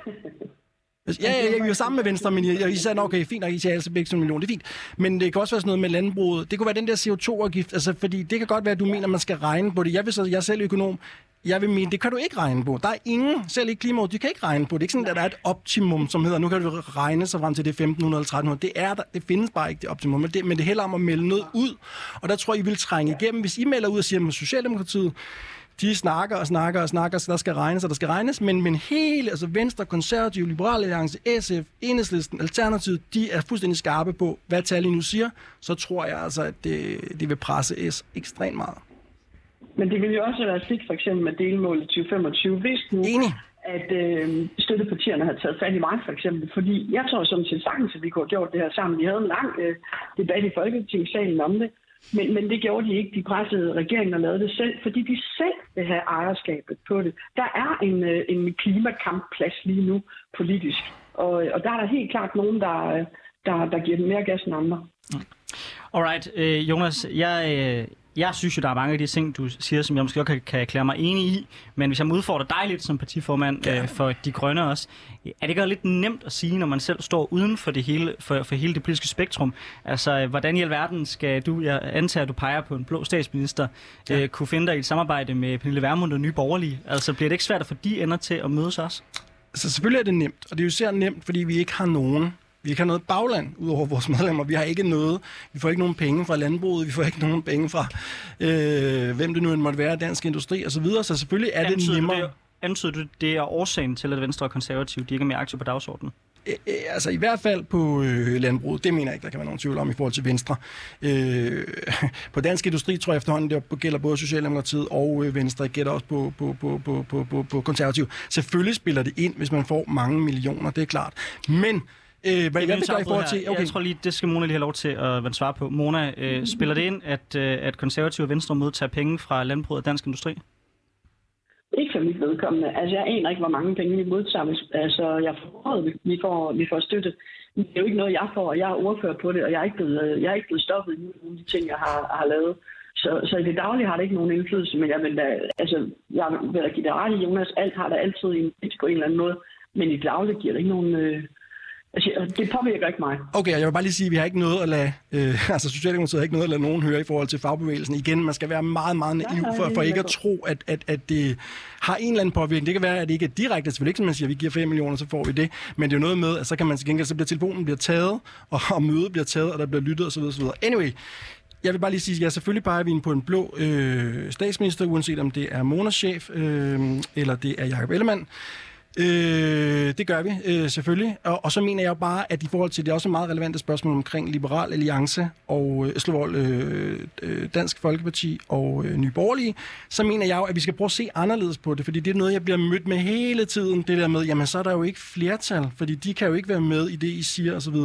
Ja, ja, ja, vi var sammen med Venstre, men I, I sagde, okay, fint nok, I siger altså begge en million, det er fint. Men det kan også være sådan noget med landbruget. Det kunne være den der CO2-afgift, altså, fordi det kan godt være, at du mener, man skal regne på det. Jeg, vil så, jeg er selv økonom, jeg vil mene, det kan du ikke regne på. Der er ingen, selv i klimaet, de kan ikke regne på. Det er ikke sådan, at der er et optimum, som hedder, nu kan du regne sig frem til det 1500 eller 1300. Det, er der, det findes bare ikke, det optimum. Men det, men det er heller om at melde noget ud. Og der tror jeg, I vil trænge igennem. Hvis I melder ud og siger, at Socialdemokratiet, de snakker og snakker og snakker, så der skal regnes, og der skal regnes, men, men hele, altså Venstre, Konservative, Liberale Alliance, SF, Enhedslisten, Alternativet, de er fuldstændig skarpe på, hvad tallet nu siger, så tror jeg altså, at det, det vil presse S ekstremt meget. Men det vil jo også være sigt for eksempel med delmålet 2025, hvis nu, Enig at øh, støttepartierne har taget fat i mig for eksempel. Fordi jeg tror som til sagtens, at vi kunne have gjort det her sammen. Vi havde en lang øh, debat i Folketingssalen om det. Men, men det gjorde de ikke. De pressede regeringen og lavede det selv, fordi de selv vil have ejerskabet på det. Der er en, øh, en klimakampplads lige nu politisk, og, øh, og der er der helt klart nogen, der, øh, der, der giver dem mere gas end andre. Alright, øh, Jonas, jeg, øh, jeg synes jo, der er mange af de ting, du siger, som jeg måske også kan, kan erklære mig enig i. Men hvis jeg må udfordre dig lidt som partiformand ja. øh, for De Grønne også, er det ikke lidt nemt at sige, når man selv står uden for det hele, for, for hele det politiske spektrum? Altså, hvordan i alverden skal du, jeg antager, at du peger på en blå statsminister, ja. øh, kunne finde dig i et samarbejde med Pernille Vermund og Nye Borgerlige? Altså, bliver det ikke svært at få de ender til at mødes også? Så selvfølgelig er det nemt, og det er jo især nemt, fordi vi ikke har nogen vi ikke har noget bagland ud over vores medlemmer. Vi har ikke noget. Vi får ikke nogen penge fra landbruget. Vi får ikke nogen penge fra, øh, hvem det nu end måtte være, dansk industri osv. Så, videre. så selvfølgelig er antyder det nemmere. Det, antyder du, det er årsagen til, at Venstre og Konservative de ikke er mere aktive på dagsordenen? Øh, altså i hvert fald på øh, landbruget, det mener jeg ikke, der kan være nogen tvivl om i forhold til Venstre. Øh, på dansk industri tror jeg efterhånden, det gælder både Socialdemokratiet og øh, Venstre, det gælder også på, på, på, på, på, på, på konservativ. Selvfølgelig spiller det ind, hvis man får mange millioner, det er klart. Men Øh, hvad, hvad det gør i forhold til... Okay. Jeg tror lige, det skal Mona lige have lov til at svare på. Mona, øh, spiller det ind, at, øh, at konservative og venstre modtager penge fra landbruget og dansk industri? Ikke for mit vedkommende. Altså, jeg aner ikke, hvor mange penge vi modtager. Altså, jeg får, vi får, vi får støtte. Det er jo ikke noget, jeg får, jeg er ordfører på det, og jeg er ikke blevet, jeg er ikke blevet stoppet i nogle af de ting, jeg har, har lavet. Så, så i det daglige har det ikke nogen indflydelse, men jeg vil da, altså, jeg vil da give dig ret i, Jonas, alt har der altid en på en eller anden måde, men i det daglige giver det ikke nogen, øh, Altså, det påvirker ikke mig. Okay, jeg vil bare lige sige, at vi har ikke noget at lade, øh, altså Socialdemokratiet har ikke noget at lade nogen høre i forhold til fagbevægelsen. Igen, man skal være meget, meget naiv for, for ikke at tro, at, at, at det har en eller anden påvirkning. Det kan være, at det ikke er direkte, selvfølgelig ikke, som man siger, at vi giver 5 millioner, så får vi det. Men det er jo noget med, at så kan man til gengæld, så bliver telefonen bliver taget, og, og mødet bliver taget, og der bliver lyttet osv. osv. Anyway, jeg vil bare lige sige, at ja, selvfølgelig peger vi på en blå øh, statsminister, uanset om det er Monas chef, øh, eller det er Jacob Ellemann. Øh, det gør vi øh, selvfølgelig. Og, og så mener jeg jo bare, at i forhold til det er også et meget relevante spørgsmål omkring Liberal Alliance og øh, øh, øh, Dansk Folkeparti og øh, Nye Borgerlige, så mener jeg jo, at vi skal prøve at se anderledes på det, fordi det er noget, jeg bliver mødt med hele tiden, det der med, jamen så er der jo ikke flertal, fordi de kan jo ikke være med i det, I siger osv.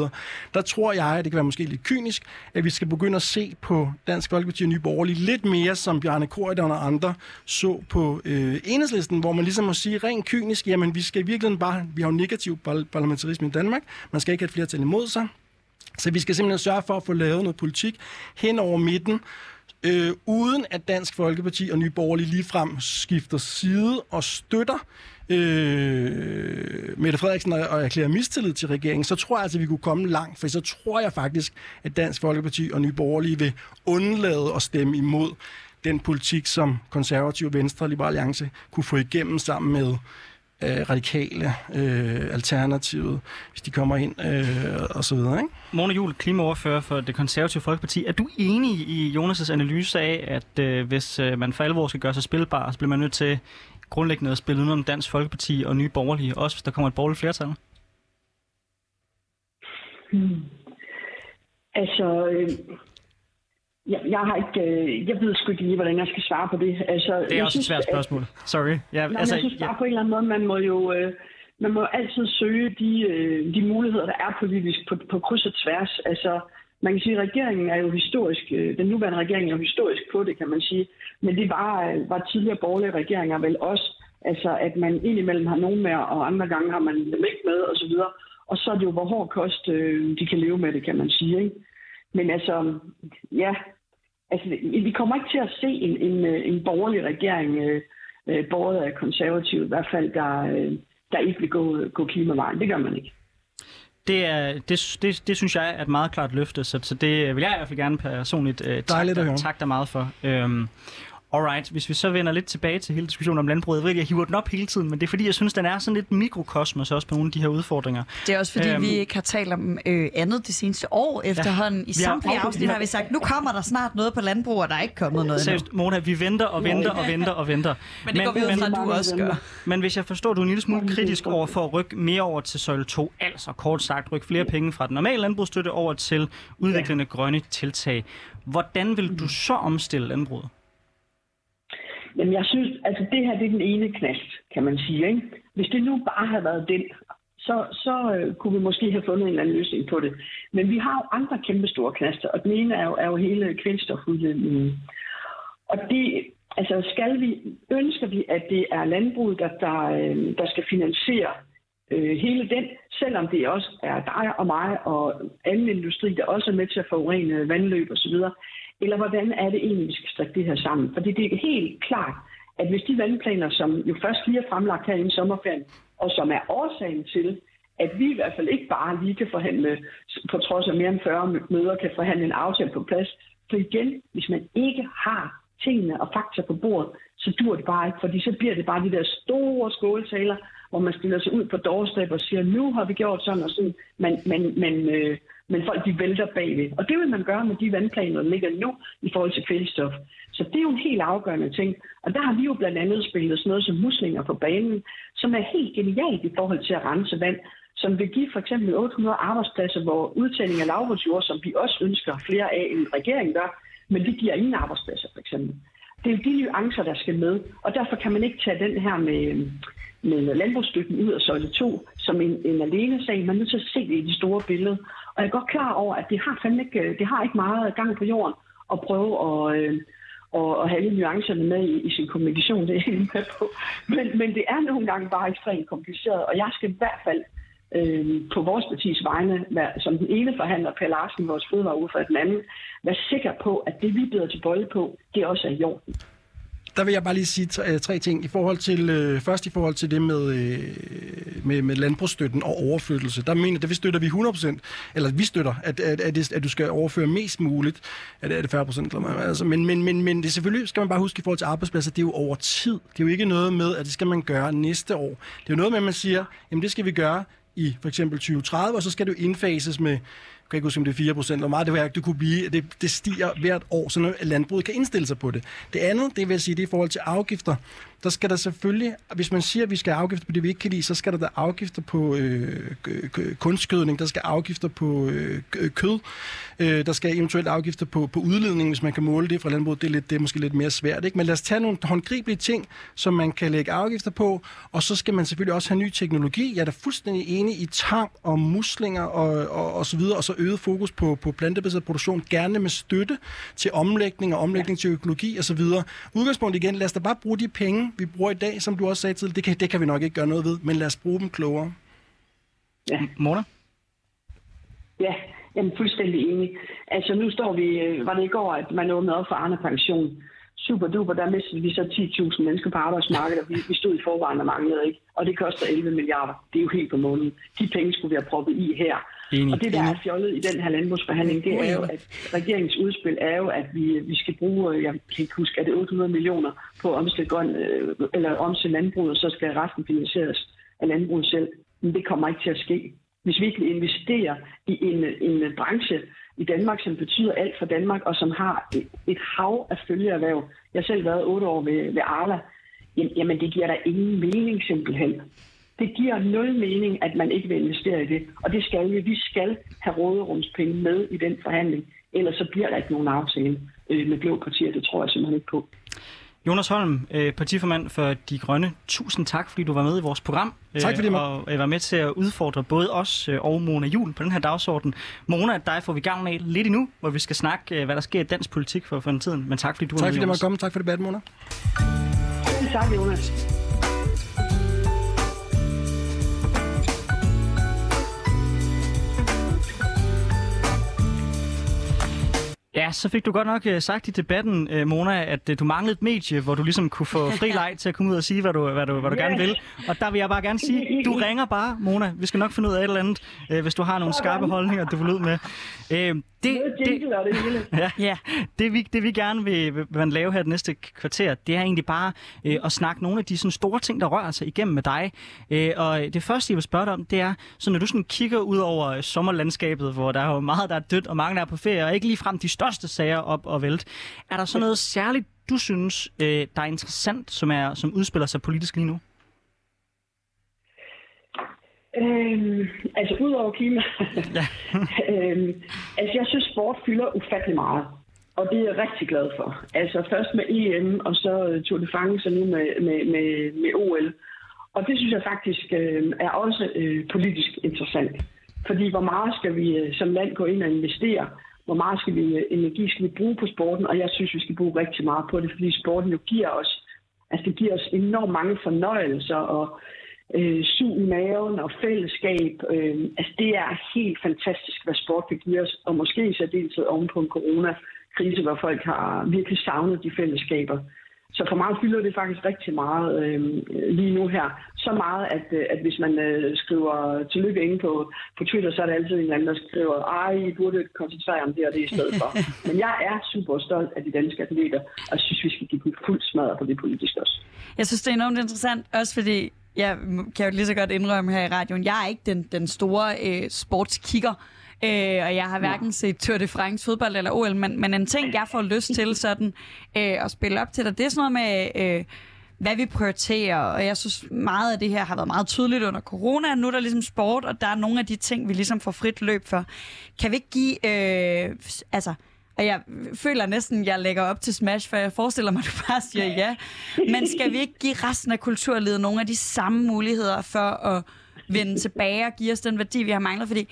Der tror jeg, at det kan være måske lidt kynisk, at vi skal begynde at se på Dansk Folkeparti og Nye Borgerlige lidt mere, som Bjarne Korydon og andre så på øh, enhedslisten, hvor man ligesom må sige rent kynisk, jamen vi vi skal i virkeligheden bare, vi har jo negativ parlamentarisme i Danmark, man skal ikke have et flertal imod sig, så vi skal simpelthen sørge for at få lavet noget politik hen over midten, øh, uden at Dansk Folkeparti og Nye Borgerlige ligefrem skifter side og støtter øh, Mette Frederiksen og, og erklærer mistillid til regeringen, så tror jeg altså, at vi kunne komme langt, for så tror jeg faktisk, at Dansk Folkeparti og Nye Borgerlige vil undlade at stemme imod den politik, som konservative Venstre og Liberal Alliance kunne få igennem sammen med øh, radikale, øh, alternativet, hvis de kommer ind øh, og så videre. Ikke? Mona Juhl, klimaoverfører for det konservative Folkeparti. Er du enig i Jonas' analyse af, at øh, hvis øh, man for alvor skal gøre sig spilbar, så bliver man nødt til grundlæggende at spille under Dansk Folkeparti og Nye Borgerlige, også hvis der kommer et borgerligt flertal? Hmm. Altså, øh, jeg, jeg har ikke, øh, jeg ved sgu ikke lige, hvordan jeg skal svare på det. Altså, det er også synes, et svært spørgsmål. Sorry. Ja, nej, altså, jeg synes bare ja. på en eller anden måde, man må jo, øh, man må altid søge de, øh, de muligheder, der er politisk på, på kryds og tværs. Altså, man kan sige, at regeringen er jo historisk, øh, den nuværende regering er jo historisk på det, kan man sige. Men det var, øh, var tidligere borgerlige regeringer vel også. Altså, at man indimellem har nogen med, og andre gange har man dem ikke med, og så videre. Og så er det jo, hvor hård kost øh, de kan leve med det, kan man sige. Ikke? Men altså, ja, altså, vi kommer ikke til at se en, en, øh, en borgerlig regering, øh, øh, båret af konservative, i hvert fald, der, øh, der ikke vil gå, gå klimavejen. Det gør man ikke. Det, er, det, det, det synes jeg er et meget klart løfte, så, så det vil jeg i hvert fald gerne personligt øh, takke, tak dig meget for. Øhm, Alright, hvis vi så vender lidt tilbage til hele diskussionen om landbruget. Jeg ved jeg hiver den op hele tiden, men det er fordi, jeg synes, den er sådan lidt mikrokosmos også på nogle af de her udfordringer. Det er også fordi, øhm, vi ikke har talt om øh, andet det seneste år efterhånden. Ja, I samtlige afsnit har vi sagt, nu kommer der snart noget på landbrug, og der er ikke kommet noget Seriøst, Mona, vi venter og venter og venter og venter. men det går vi ud fra, du også gør. Men hvis jeg forstår, du er en lille smule kritisk over for at rykke mere over til søjle 2, altså kort sagt rykke flere penge fra den normale landbrugsstøtte over til udviklende grønne tiltag. Hvordan vil du så omstille landbruget? Jamen, jeg synes, altså det her det er den ene knast, kan man sige. Ikke? Hvis det nu bare havde været den, så, så øh, kunne vi måske have fundet en eller anden løsning på det. Men vi har jo andre kæmpe store knaster, og den ene er jo, er jo hele kvælstofudledningen. Og det, altså skal vi, ønsker vi, at det er landbruget, der, der, øh, der skal finansiere øh, hele den, selvom det også er dig og mig og anden industri, der også er med til at forurene vandløb osv., eller hvordan er det egentlig, vi skal strikke det her sammen? For det er helt klart, at hvis de vandplaner, som jo først lige er fremlagt her i sommerferien, og som er årsagen til, at vi i hvert fald ikke bare lige kan forhandle, på trods af mere end 40 møder, kan forhandle en aftale på plads. For igen, hvis man ikke har tingene og fakta på bordet, så dur det bare ikke, fordi så bliver det bare de der store skåltaler, hvor man stiller sig ud på doorstep og siger, nu har vi gjort sådan og sådan, men, men, men øh, men folk de vælter bagved. Og det vil man gøre med de vandplaner, der ligger nu i forhold til kvælstof. Så det er jo en helt afgørende ting. Og der har vi jo blandt andet spillet sådan noget som muslinger på banen, som er helt genialt i forhold til at rense vand, som vil give for eksempel 800 arbejdspladser, hvor udtagning af lavbundsjord, som vi også ønsker flere af en regering gør, men det giver ingen arbejdspladser for eksempel. Det er jo de nuancer, der skal med, og derfor kan man ikke tage den her med, med landbrugsstøtten ud af søjle 2 som en, en alene sag. Man er nødt til at se det i det store billede. Og jeg er godt klar over, at det har fandme ikke, øh, det har ikke meget gang på jorden at prøve at, øh, at, at have alle nuancerne med i, i sin kommunikation. Det er jeg med på. Men, men det er nogle gange bare ekstremt kompliceret, og jeg skal i hvert fald øh, på vores partis vegne, som den ene forhandler, Per Larsen, vores fødevareordfører, den anden, være sikker på, at det vi byder til bolle på, det også er i orden der vil jeg bare lige sige tre, øh, tre ting. I forhold til, øh, først i forhold til det med, øh, med, med landbrugsstøtten og overflyttelse. Der mener, at vi støtter vi 100%, eller vi støtter, at, at, at, det, at du skal overføre mest muligt. At det er det 40%. Altså, men, men, men, men det selvfølgelig skal man bare huske i forhold til arbejdspladser, det er jo over tid. Det er jo ikke noget med, at det skal man gøre næste år. Det er jo noget med, at man siger, jamen det skal vi gøre i for eksempel 2030, og så skal det jo indfases med kan ikke huske, om det er 4 procent, eller meget det, værk, det kunne blive. Det, det stiger hvert år, så landbruget kan indstille sig på det. Det andet, det vil jeg sige, det er i forhold til afgifter der skal der selvfølgelig, hvis man siger, at vi skal have afgifter på det, vi ikke kan lide, så skal der da afgifter på øh, kunstgødning, der skal afgifter på øh, kød, øh, der skal eventuelt afgifter på, på udledning, hvis man kan måle det fra landbruget. Det er, lidt, det er måske lidt mere svært, ikke? Men lad os tage nogle håndgribelige ting, som man kan lægge afgifter på, og så skal man selvfølgelig også have ny teknologi. Jeg er da fuldstændig enig i tang og muslinger og, og, og så videre, og så øget fokus på, på plantebaseret produktion, gerne med støtte til omlægning og omlægning til økologi og så videre. Udgangspunkt igen, lad os da bare bruge de penge, vi bruger i dag, som du også sagde til, det kan, det kan vi nok ikke gøre noget ved, men lad os bruge dem klogere. Ja. Mona? Ja, jeg er fuldstændig enig. Altså nu står vi, øh, var det i går, at man åbnede op for Arne Pension. Super duper, der mistede vi så 10.000 mennesker på arbejdsmarkedet, og vi, vi stod i forvejen og manglede ikke. Og det koster 11 milliarder. Det er jo helt på måneden. De penge skulle vi have proppet i her. Enig. Og det, der er fjollet i den her landbrugsforhandling, det er jo, at regeringens udspil er jo, at vi, vi skal bruge, jeg kan ikke huske, at det 800 millioner på at omstille, grøn, øh, eller omstille landbruget, og så skal resten finansieres af landbruget selv. Men det kommer ikke til at ske. Hvis vi ikke investerer i en, en branche i Danmark, som betyder alt for Danmark, og som har et, et hav af følgeerhverv. Jeg har selv været otte år ved, ved Arla. Jamen, det giver der ingen mening simpelthen. Det giver nul mening, at man ikke vil investere i det. Og det skal vi. Vi skal have råderumspenge med i den forhandling. Ellers så bliver der ikke nogen aftale øh, med blå partier. Det tror jeg simpelthen ikke på. Jonas Holm, øh, partiformand for De Grønne, tusind tak, fordi du var med i vores program. Tak fordi øh, du Og var med til at udfordre både os og Mona Jul på den her dagsorden. Mona, dig får vi gang af lidt endnu, hvor vi skal snakke, hvad der sker i dansk politik for fremtiden. Men tak fordi du var Tak med, fordi jeg Jonas. måtte komme. Tak for debatten, Mona. Tak, Jonas. Ja, så fik du godt nok uh, sagt i debatten, uh, Mona, at uh, du manglede et medie, hvor du ligesom kunne få fri leg til at komme ud og sige, hvad du, hvad du, hvad du Ja. gerne vil. Og der vil jeg bare gerne sige, du ringer bare, Mona. Vi skal nok finde ud af et eller andet, hvis du har nogle skarpe holdninger, du vil ud med. Det, det, det hele. Ja. Ja. Det, vi, det vi gerne vil, vil, lave her det næste kvarter, det er egentlig bare øh, at snakke nogle af de sådan, store ting, der rører sig igennem med dig. Øh, og det første, jeg vil spørge dig om, det er, så når du sådan kigger ud over øh, sommerlandskabet, hvor der er jo meget, der er dødt, og mange der er på ferie, og ikke lige frem de største sager op og vælt. Er der så noget særligt, du synes, øh, der er interessant, som, er, som udspiller sig politisk lige nu? Øhm, altså, ud over klima. Ja. øhm, altså, jeg synes, sport fylder ufattelig meget. Og det er jeg rigtig glad for. Altså, først med EM, og så øh, Tour de France, og nu med, med, med, med OL. Og det synes jeg faktisk øh, er også øh, politisk interessant. Fordi hvor meget skal vi øh, som land gå ind og investere? Hvor meget skal vi, øh, energi skal vi bruge på sporten? Og jeg synes, vi skal bruge rigtig meget på det, fordi sporten jo giver os, altså det giver os enormt mange fornøjelser og øh, sug i maven og fællesskab. Øh, altså det er helt fantastisk, hvad sport kan give os, og måske i særdeleshed oven på en coronakrise, hvor folk har virkelig savnet de fællesskaber. Så for mig fylder det faktisk rigtig meget øh, lige nu her. Så meget, at, øh, at hvis man øh, skriver tillykke inde på, på Twitter, så er der altid en anden, der skriver, ej, I burde koncentrere om det og det i stedet for. Men jeg er super stolt af de danske atleter, og synes, vi skal give dem fuld smadre på det politiske også. Jeg synes, det er enormt interessant, også fordi jeg kan jo lige så godt indrømme her i radioen, jeg er ikke den, den store øh, sportskigger, øh, og jeg har hverken set Tour de France, fodbold eller OL, men, men en ting, jeg får lyst til sådan øh, at spille op til dig, det er sådan noget med... Øh, hvad vi prioriterer, og jeg synes meget af det her har været meget tydeligt under corona. Nu er der ligesom sport, og der er nogle af de ting, vi ligesom får frit løb for. Kan vi ikke give, øh, altså, og jeg føler næsten, at jeg lægger op til Smash, for jeg forestiller mig, at du bare siger ja. Men skal vi ikke give resten af kulturlivet nogle af de samme muligheder for at vende tilbage og give os den værdi, vi har manglet? Fordi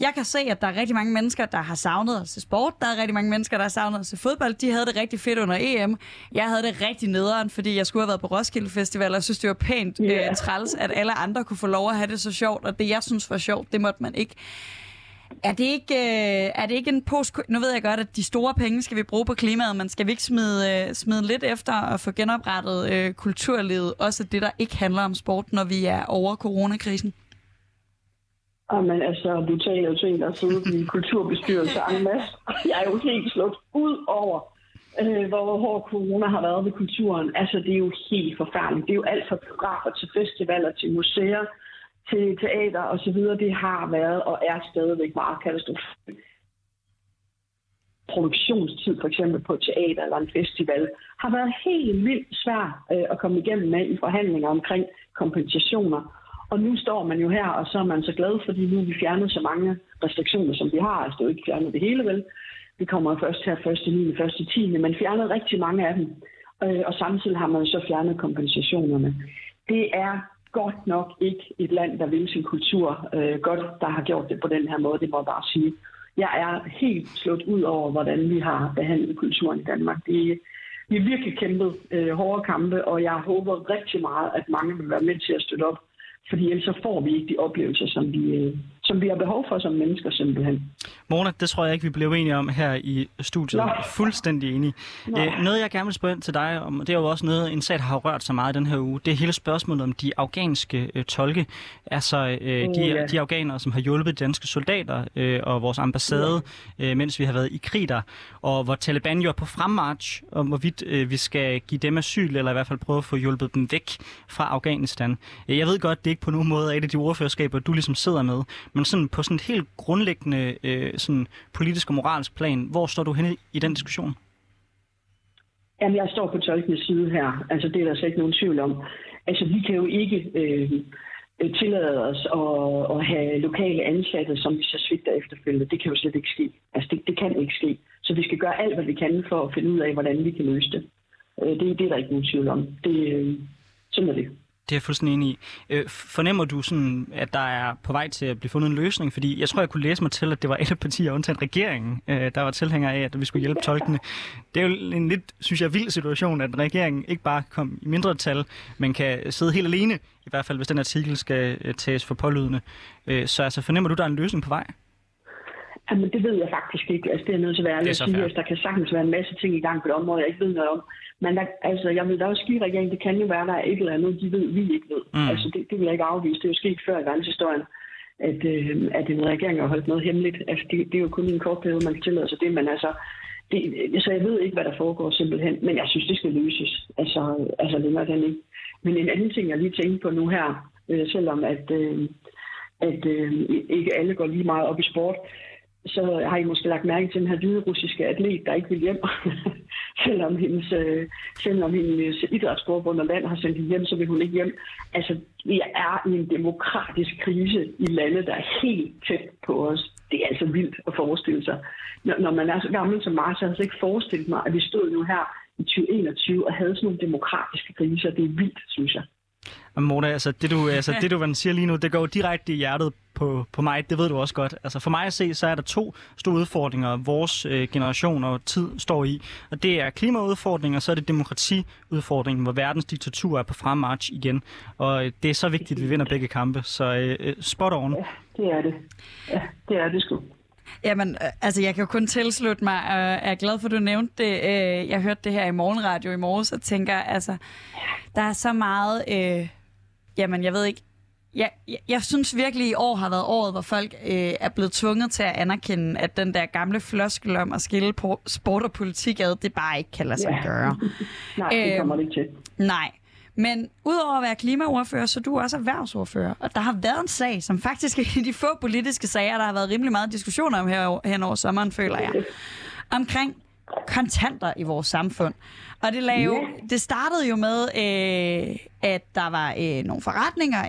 jeg kan se, at der er rigtig mange mennesker, der har savnet at se sport. Der er rigtig mange mennesker, der har savnet at se fodbold. De havde det rigtig fedt under EM. Jeg havde det rigtig nederen, fordi jeg skulle have været på Roskilde Festival, og jeg synes, det var pænt yeah. øh, træls, at alle andre kunne få lov at have det så sjovt, og det, jeg synes var sjovt, det måtte man ikke. Er det ikke, øh, er det ikke en post... Nu ved jeg godt, at de store penge skal vi bruge på klimaet, men skal vi ikke smide, øh, smide lidt efter at få genoprettet øh, kulturlivet, også det, der ikke handler om sport, når vi er over coronakrisen? Ah, Jamen altså, du taler jo til en, der sidder i kulturbestyrelse en masse. Jeg er jo helt slået ud over, øh, hvor hård corona har været ved kulturen. Altså, det er jo helt forfærdeligt. Det er jo alt fra biografer til festivaler, til museer, til teater og så videre. Det har været og er stadigvæk meget katastrofalt. Produktionstid for eksempel på teater eller en festival har været helt vildt svært øh, at komme igennem med i forhandlinger omkring kompensationer. Og nu står man jo her, og så er man så glad, fordi nu har vi fjernet så mange restriktioner, som vi har. Altså, det er jo ikke fjernet det hele, vel? Det kommer først her første 9. første 10. Man fjernede rigtig mange af dem. Øh, og samtidig har man så fjernet kompensationerne. Det er godt nok ikke et land, der vil sin kultur øh, godt, der har gjort det på den her måde, det må jeg bare sige. Jeg er helt slået ud over, hvordan vi har behandlet kulturen i Danmark. Det, vi har virkelig kæmpet øh, hårde kampe, og jeg håber rigtig meget, at mange vil være med til at støtte op. Fordi ellers så får vi ikke de oplevelser, som vi, øh, som vi har behov for som mennesker simpelthen. Mona, det tror jeg ikke, vi blev enige om her i studiet. Nå. Fuldstændig enige. Nå. Æ, noget, jeg gerne vil spørge ind til dig om, det er jo også noget, en sag, der har rørt sig meget den her uge, det er hele spørgsmålet om de afghanske øh, tolke, altså øh, de, ja. de afghanere, som har hjulpet danske soldater øh, og vores ambassade, øh, mens vi har været i krig der, og hvor Taliban jo er på fremmarch, om hvorvidt øh, vi skal give dem asyl, eller i hvert fald prøve at få hjulpet dem væk fra Afghanistan. Øh, Jeg ved godt, det er ikke på nogen måde er et af de ordførerskaber, du ligesom sidder med, men sådan på sådan et helt grundlæggende øh, sådan politisk og moralsk plan, hvor står du henne i den diskussion? Jamen, jeg står på tolkenes side her. Altså, det er der slet ikke nogen tvivl om. Altså, vi kan jo ikke øh, øh, tillade os at, at have lokale ansatte, som vi så svigter efterfølgende. Det kan jo slet ikke ske. Altså, det, det kan ikke ske. Så vi skal gøre alt, hvad vi kan for at finde ud af, hvordan vi kan løse det. Øh, det, det er der ikke nogen tvivl om. Det, øh, sådan er det. Det er jeg fuldstændig enig i. Øh, fornemmer du sådan, at der er på vej til at blive fundet en løsning? Fordi jeg tror, jeg kunne læse mig til, at det var alle partier, undtagen regeringen, øh, der var tilhænger af, at vi skulle hjælpe tolkene. Det er jo en lidt, synes jeg, vild situation, at regeringen ikke bare kom i mindre tal, men kan sidde helt alene, i hvert fald hvis den artikel skal øh, tages for pålydende. Øh, så altså, fornemmer du, der er en løsning på vej? Jamen, det ved jeg faktisk ikke. Altså, det er nødt til at være ærlig at sige. Altså, der kan sagtens være en masse ting i gang på det område, jeg ikke ved noget om. Men der, altså, jeg vil da også give regeringen, det kan jo være, der er et eller andet, de ved, vi ikke ved. Mm. Altså, det, det vil jeg ikke afvise. Det er jo sket før i verdenshistorien, at, øh, at en regering har holdt noget hemmeligt. Altså, det, det er jo kun en kort periode, man kan tillade sig det, men altså, det, så jeg ved ikke, hvad der foregår simpelthen, men jeg synes, det skal løses. Altså, altså længere den ikke. Men en anden ting, jeg lige tænker på nu her, øh, selvom at, øh, at øh, ikke alle går lige meget op i sport, så har I måske lagt mærke til den her hvide russiske atlet, der ikke vil hjem. selvom hendes, øh, selvom hendes idrætsforbund og land har sendt hende hjem, så vil hun ikke hjem. Altså, vi er i en demokratisk krise i landet, der er helt tæt på os. Det er altså vildt at forestille sig. Når, når man er så gammel som mig, så har jeg altså ikke forestillet mig, at vi stod nu her i 2021 og havde sådan nogle demokratiske kriser. Det er vildt, synes jeg. Mona, altså det du, altså, det du siger lige nu, det går direkte i hjertet på, på mig, det ved du også godt. Altså for mig at se, så er der to store udfordringer, vores øh, generation og tid står i. Og det er klimaudfordringen, og så er det demokratiudfordringen, hvor verdens diktatur er på fremmarch igen. Og øh, det er så vigtigt, at vi vinder begge kampe. Så øh, øh spot on. Ja, det er det. Ja, det er det sgu. Jamen, øh, altså jeg kan jo kun tilslutte mig, og er glad for, at du nævnte det. Jeg hørte det her i morgenradio i morges, og tænker, altså, der er så meget, øh, jamen jeg ved ikke, jeg, jeg, jeg synes virkelig, i år har været året, hvor folk øh, er blevet tvunget til at anerkende, at den der gamle floskel om at skille på sport og politik ad, det bare ikke kan lade sig ja. gøre. nej, det kommer det til. Nej. Men udover at være klimaordfører, så er du også erhvervsordfører. Og der har været en sag, som faktisk er de få politiske sager, der har været rimelig meget diskussioner om her, hen over sommeren, føler jeg. Omkring kontanter i vores samfund. Og det, lavede, yeah. det startede jo med, øh, at der var øh, nogle forretninger,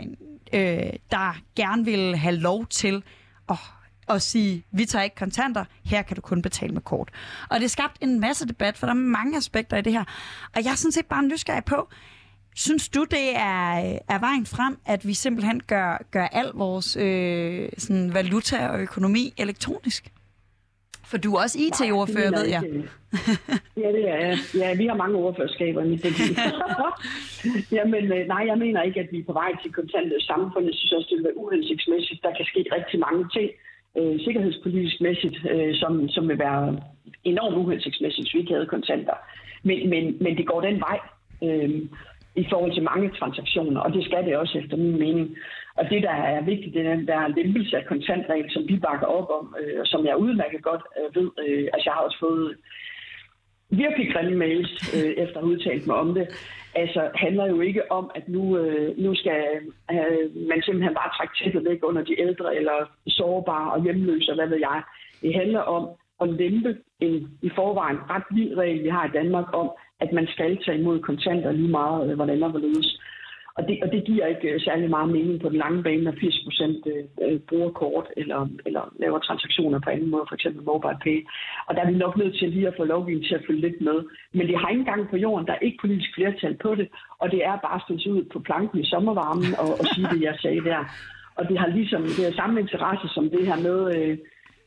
øh, der gerne ville have lov til at, at sige, vi tager ikke kontanter, her kan du kun betale med kort. Og det skabte en masse debat, for der er mange aspekter i det her. Og jeg er sådan set bare nysgerrig på, Synes du, det er, er vejen frem, at vi simpelthen gør, gør al vores øh, sådan valuta og økonomi elektronisk? For du er også IT-ordfører, ved jeg. ja, det er jeg. Ja, vi har mange ordførerskaber i mit Jamen, øh, nej, jeg mener ikke, at vi er på vej til kontantet samfund. Jeg synes også, det vil være uhensigtsmæssigt. Der kan ske rigtig mange ting øh, sikkerhedspolitisk mæssigt, øh, som, som vil være enormt uhensigtsmæssigt, hvis vi ikke havde kontanter. Men, men, men det går den vej. Øh, i forhold til mange transaktioner, og det skal det også efter min mening. Og det, der er vigtigt, det er, der er lempelse af kontantregel, som vi bakker op om, øh, og som jeg udmærket godt øh, ved. Øh, altså, jeg har også fået virkelig grimme mails, øh, efter at have udtalt mig om det. Altså, handler jo ikke om, at nu, øh, nu skal øh, man simpelthen bare trække tæppet væk under de ældre, eller sårbare og hjemløse, og hvad ved jeg. Det handler om at lempe en i forvejen ret vild regel, vi har i Danmark om, at man skal tage imod kontanter lige meget, øh, hvordan og hvorledes. Og det, og det giver ikke øh, særlig meget mening på den lange bane, når 80 procent øh, øh, bruger kort eller, eller laver transaktioner på anden måde, f.eks. mobile pay. Og der er vi nok nødt til lige at få lovgivningen til at følge lidt med. Men det har ikke gang på jorden, der er ikke politisk flertal på det, og det er bare at stå ud på planken i sommervarmen og, og sige det, jeg sagde der. Og det har ligesom det har samme interesse som det her med, øh,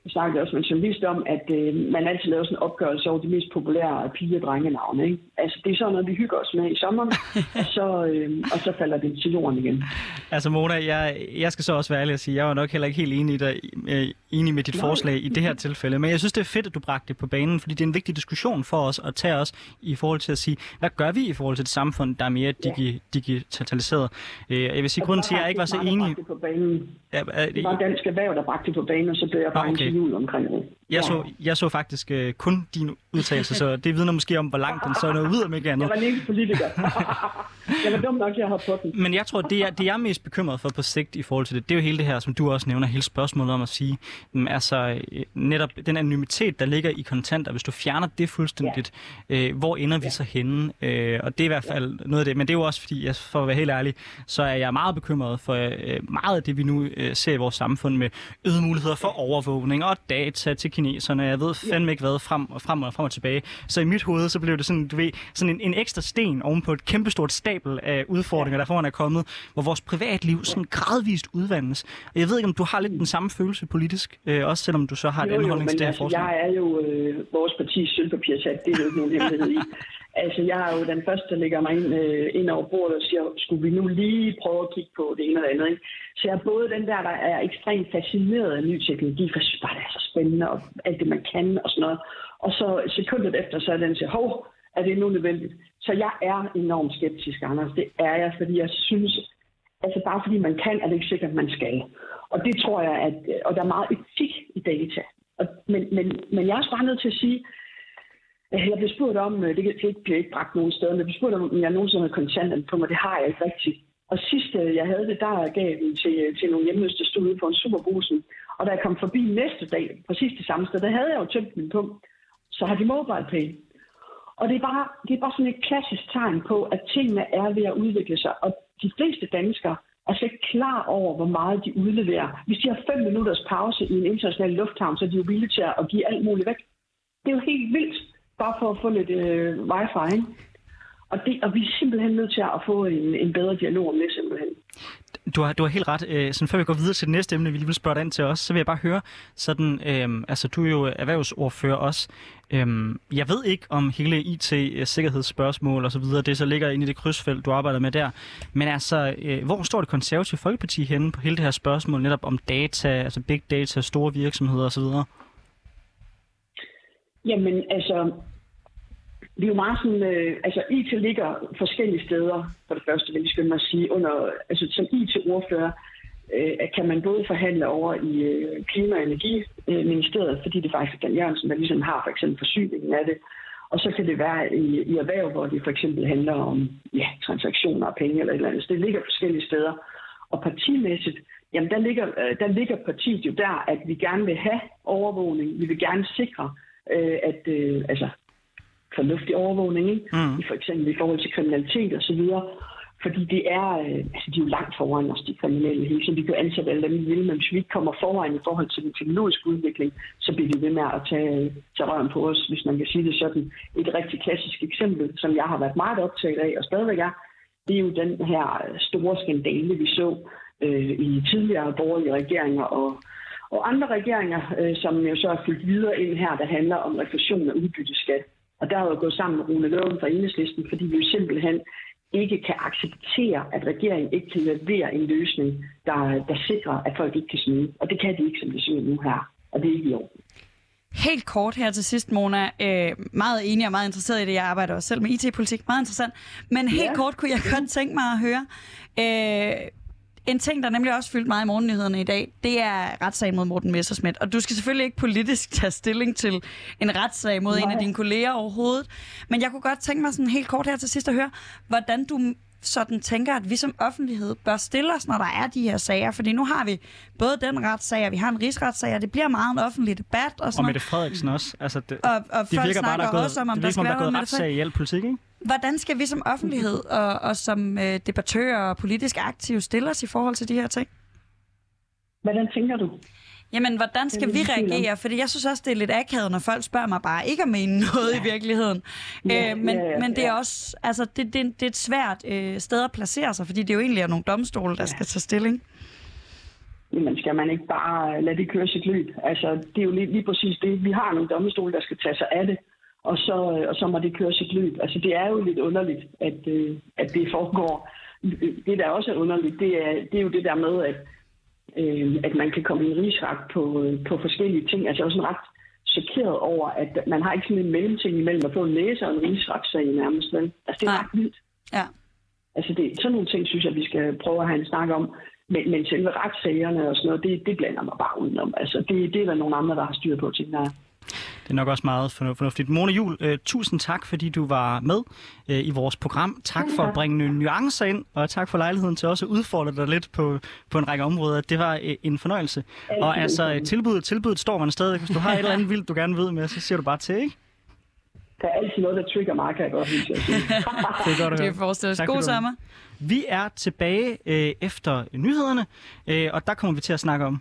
vi snakkede også med en journalist om, at øh, man altid laver sådan en opgørelse over de mest populære pige- og drengenavne. Ikke? Altså, det er sådan noget, vi hygger os med i sommeren, og, så, øh, og så falder det til jorden igen. Altså Mona, jeg, jeg skal så også være ærlig at sige, jeg var nok heller ikke helt enig, i dig, øh, enig med dit Nej. forslag i det her tilfælde, men jeg synes, det er fedt, at du bragte det på banen, fordi det er en vigtig diskussion for os at tage os i forhold til at sige, hvad gør vi i forhold til et samfund, der er mere digi- digitaliseret? Øh, jeg vil sige, grunden til, at jeg ikke var så enig... Det var dansk erhverv, der bragte det på banen, og så blev jeg bare okay tvivl omkring det. Jeg, ja. så, jeg så faktisk uh, kun din udtalelse, så det vidner måske om, hvor langt den så er ud om ikke andet. Jeg var ikke politiker. jeg var dum nok, jeg har på den. Men jeg tror, det er, det er mest bekymret for på sigt i forhold til det, det er jo hele det her, som du også nævner, hele spørgsmålet om at sige, altså øh, netop den anonymitet, der ligger i kontanter, hvis du fjerner det fuldstændigt, ja. øh, hvor ender vi ja. så henne? Øh, og det er i hvert fald ja. noget af det, men det er jo også fordi, jeg, for at være helt ærlig, så er jeg meget bekymret for øh, meget af det, vi nu øh, ser i vores samfund med øget muligheder for overvågning og data til telekineserne, jeg ved fandme ikke hvad, frem og frem og frem og tilbage. Så i mit hoved, så blev det sådan, du ved, sådan en, en ekstra sten oven på et kæmpestort stabel af udfordringer, der foran er kommet, hvor vores privatliv sådan gradvist udvandes. Og jeg ved ikke, om du har lidt den samme følelse politisk, øh, også selvom du så har et Jo, jo, anden holdning til det her altså, forslag. jeg er jo øh, vores partis sølvpapirsat, det er jo ikke nogen hemmelighed i. Altså, jeg er jo den første, der lægger mig ind, øh, ind over bordet og siger, skulle vi nu lige prøve at kigge på det ene eller andet. Ikke? Så jeg er både den der, der er ekstremt fascineret af ny teknologi, for jeg synes bare, det er så spændende, og alt det, man kan og sådan noget. Og så sekundet efter, så er den siger, hov, er det nu nødvendigt? Så jeg er enormt skeptisk, Anders. Det er jeg, fordi jeg synes, altså bare fordi man kan, er det ikke sikkert, at man skal. Og det tror jeg, at, og der er meget etik i data. Og, men, men, men jeg er også bare nødt til at sige, Øh, jeg blev spurgt om, øh, det kan- det bliver ikke bragt nogen steder, men jeg blev spurgt om, om jeg nogensinde har kontanten på mig. Det har jeg ikke rigtigt. Og sidst øh, jeg havde det, der gav den til, til nogle hjemløse, der stod ude på en superbrusen. Og da jeg kom forbi næste dag, præcis det samme sted, der havde jeg jo tømt min punkt. Så har de mobile pay. Og det er, bare, det er bare sådan et klassisk tegn på, at tingene er ved at udvikle sig. Og de fleste danskere er slet ikke klar over, hvor meget de udleverer. Hvis de har fem minutters pause i en international lufthavn, så er de jo villige til at give alt muligt væk. Det er jo helt vildt, bare for at få lidt øh, wifi. Ikke? Og, det, og vi er simpelthen nødt til at få en, en bedre dialog om det simpelthen. Du har, du har helt ret. Øh, sådan, før vi går videre til det næste emne, vi lige vil spørge dig ind til os, så vil jeg bare høre, sådan, øh, altså du er jo erhvervsordfører også. Øh, jeg ved ikke om hele IT-sikkerhedsspørgsmål øh, og så videre, det så ligger inde i det krydsfelt, du arbejder med der. Men altså, øh, hvor står det konservative Folkeparti henne på hele det her spørgsmål, netop om data, altså big data, store virksomheder og så videre? Jamen, altså, vi er jo meget sådan, øh, altså IT ligger forskellige steder, for det første vil jeg skynde mig at sige, under, altså som IT-ordfører øh, kan man både forhandle over i øh, Klima- og Energiministeriet, øh, fordi det faktisk er Dan Jørgensen, der ligesom har for eksempel forsyningen af det, og så kan det være i, i erhverv, hvor det for eksempel handler om ja, transaktioner og penge eller et eller andet. Så det ligger forskellige steder. Og partimæssigt, jamen der ligger, øh, der ligger partiet jo der, at vi gerne vil have overvågning. Vi vil gerne sikre, øh, at øh, altså fornuftig overvågning, ikke? Mm. I for eksempel i forhold til kriminalitet og så videre. Fordi det er, øh, altså de er jo langt foran os, de kriminelle hele tiden. Vi kan jo ansætte alle dem, vi vil, men hvis vi ikke kommer foran i forhold til den teknologiske udvikling, så bliver vi ved med at tage, tage røven på os, hvis man kan sige det sådan. Et rigtig klassisk eksempel, som jeg har været meget optaget af, og stadigvæk er, det er jo den her store skandale, vi så øh, i tidligere borgerlige regeringer og, og andre regeringer, øh, som jo så er fyldt videre ind her, der handler om refusion af udbytteskat. Og der har jeg jo gået sammen med Rune Løven fra Enhedslisten, fordi vi jo simpelthen ikke kan acceptere, at regeringen ikke kan levere en løsning, der, der sikrer, at folk ikke kan snyde. Og det kan de ikke, som det ser ud nu her. Og det er ikke i orden. Helt kort her til sidst, Mona. Øh, meget enig og meget interesseret i det. Jeg arbejder også selv med IT-politik. Meget interessant. Men helt Ja. kort kunne jeg godt tænke mig at høre. Øh, en ting, der nemlig også fyldt meget i morgennyhederne i dag, det er retssagen mod Morten Messersmith. Og du skal selvfølgelig ikke politisk tage stilling til en retssag mod Nej. en af dine kolleger overhovedet. Men jeg kunne godt tænke mig sådan helt kort her til sidst at høre, hvordan du sådan tænker, at vi som offentlighed bør stille os, når der er de her sager. Fordi nu har vi både den retssag, og vi har en rigsretssag, og det bliver meget en offentlig debat. Og, Og sådan Mette noget. Frederiksen også. Altså, det, Og, og det folk virker bare, snakker der er gået, også om, om det der virker, skal der være er gået noget retssag i al politik, ikke? Hvordan skal vi som offentlighed og, og som øh, debattører og politisk aktive stille os i forhold til de her ting? Hvordan tænker du? Jamen, hvordan skal vi reagere? Fordi jeg synes også, det er lidt akavet, når folk spørger mig bare ikke at mene noget ja. i virkeligheden. Ja, øh, men, ja, ja, men det er ja. også altså, det, det, det er et svært øh, sted at placere sig, fordi det er jo egentlig er nogle domstole, der skal tage stilling. Jamen, skal man ikke bare lade det køre sit løb? Altså, det er jo lige, lige præcis det. Vi har nogle domstole, der skal tage sig af det, og så, og så må det køre sit løb. Altså, det er jo lidt underligt, at, øh, at det foregår. Det, der også er underligt, det er, det er jo det der med, at, øh, at man kan komme i en rigsret på, øh, på forskellige ting. Altså, jeg er også sådan ret chokeret over, at man har ikke sådan en mellemting imellem at få en læser og en rigsretssag nærmest. Vel? Altså, det er Nej. ret vildt. Ja. Altså det, sådan nogle ting synes jeg, vi skal prøve at have en snak om. Men, men selve retssagerne og sådan noget, det, det blander mig bare udenom. Altså det, det er der nogle andre, der har styr på, tænker jeg. Det er nok også meget fornu- fornuftigt. Mona Jul, øh, tusind tak, fordi du var med øh, i vores program. Tak for at bringe nogle nuancer ind, og tak for lejligheden til også at udfordre dig lidt på, på en række områder. Det var øh, en fornøjelse. Og altså, tilbuddet, tilbuddet står man stadig. Hvis du har et eller andet vildt, du gerne ved med, så siger du bare til, ikke? Der er altid noget, der trigger mig, kan jeg godt sige. Det er godt at Det høre. forestiller os. God sommer. Vi er tilbage øh, efter nyhederne, øh, og der kommer vi til at snakke om.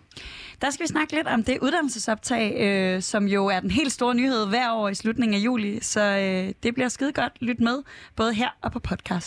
Der skal vi snakke lidt om det uddannelsesoptag, øh, som jo er den helt store nyhed hver år i slutningen af juli. Så øh, det bliver skide godt. Lyt med, både her og på podcast.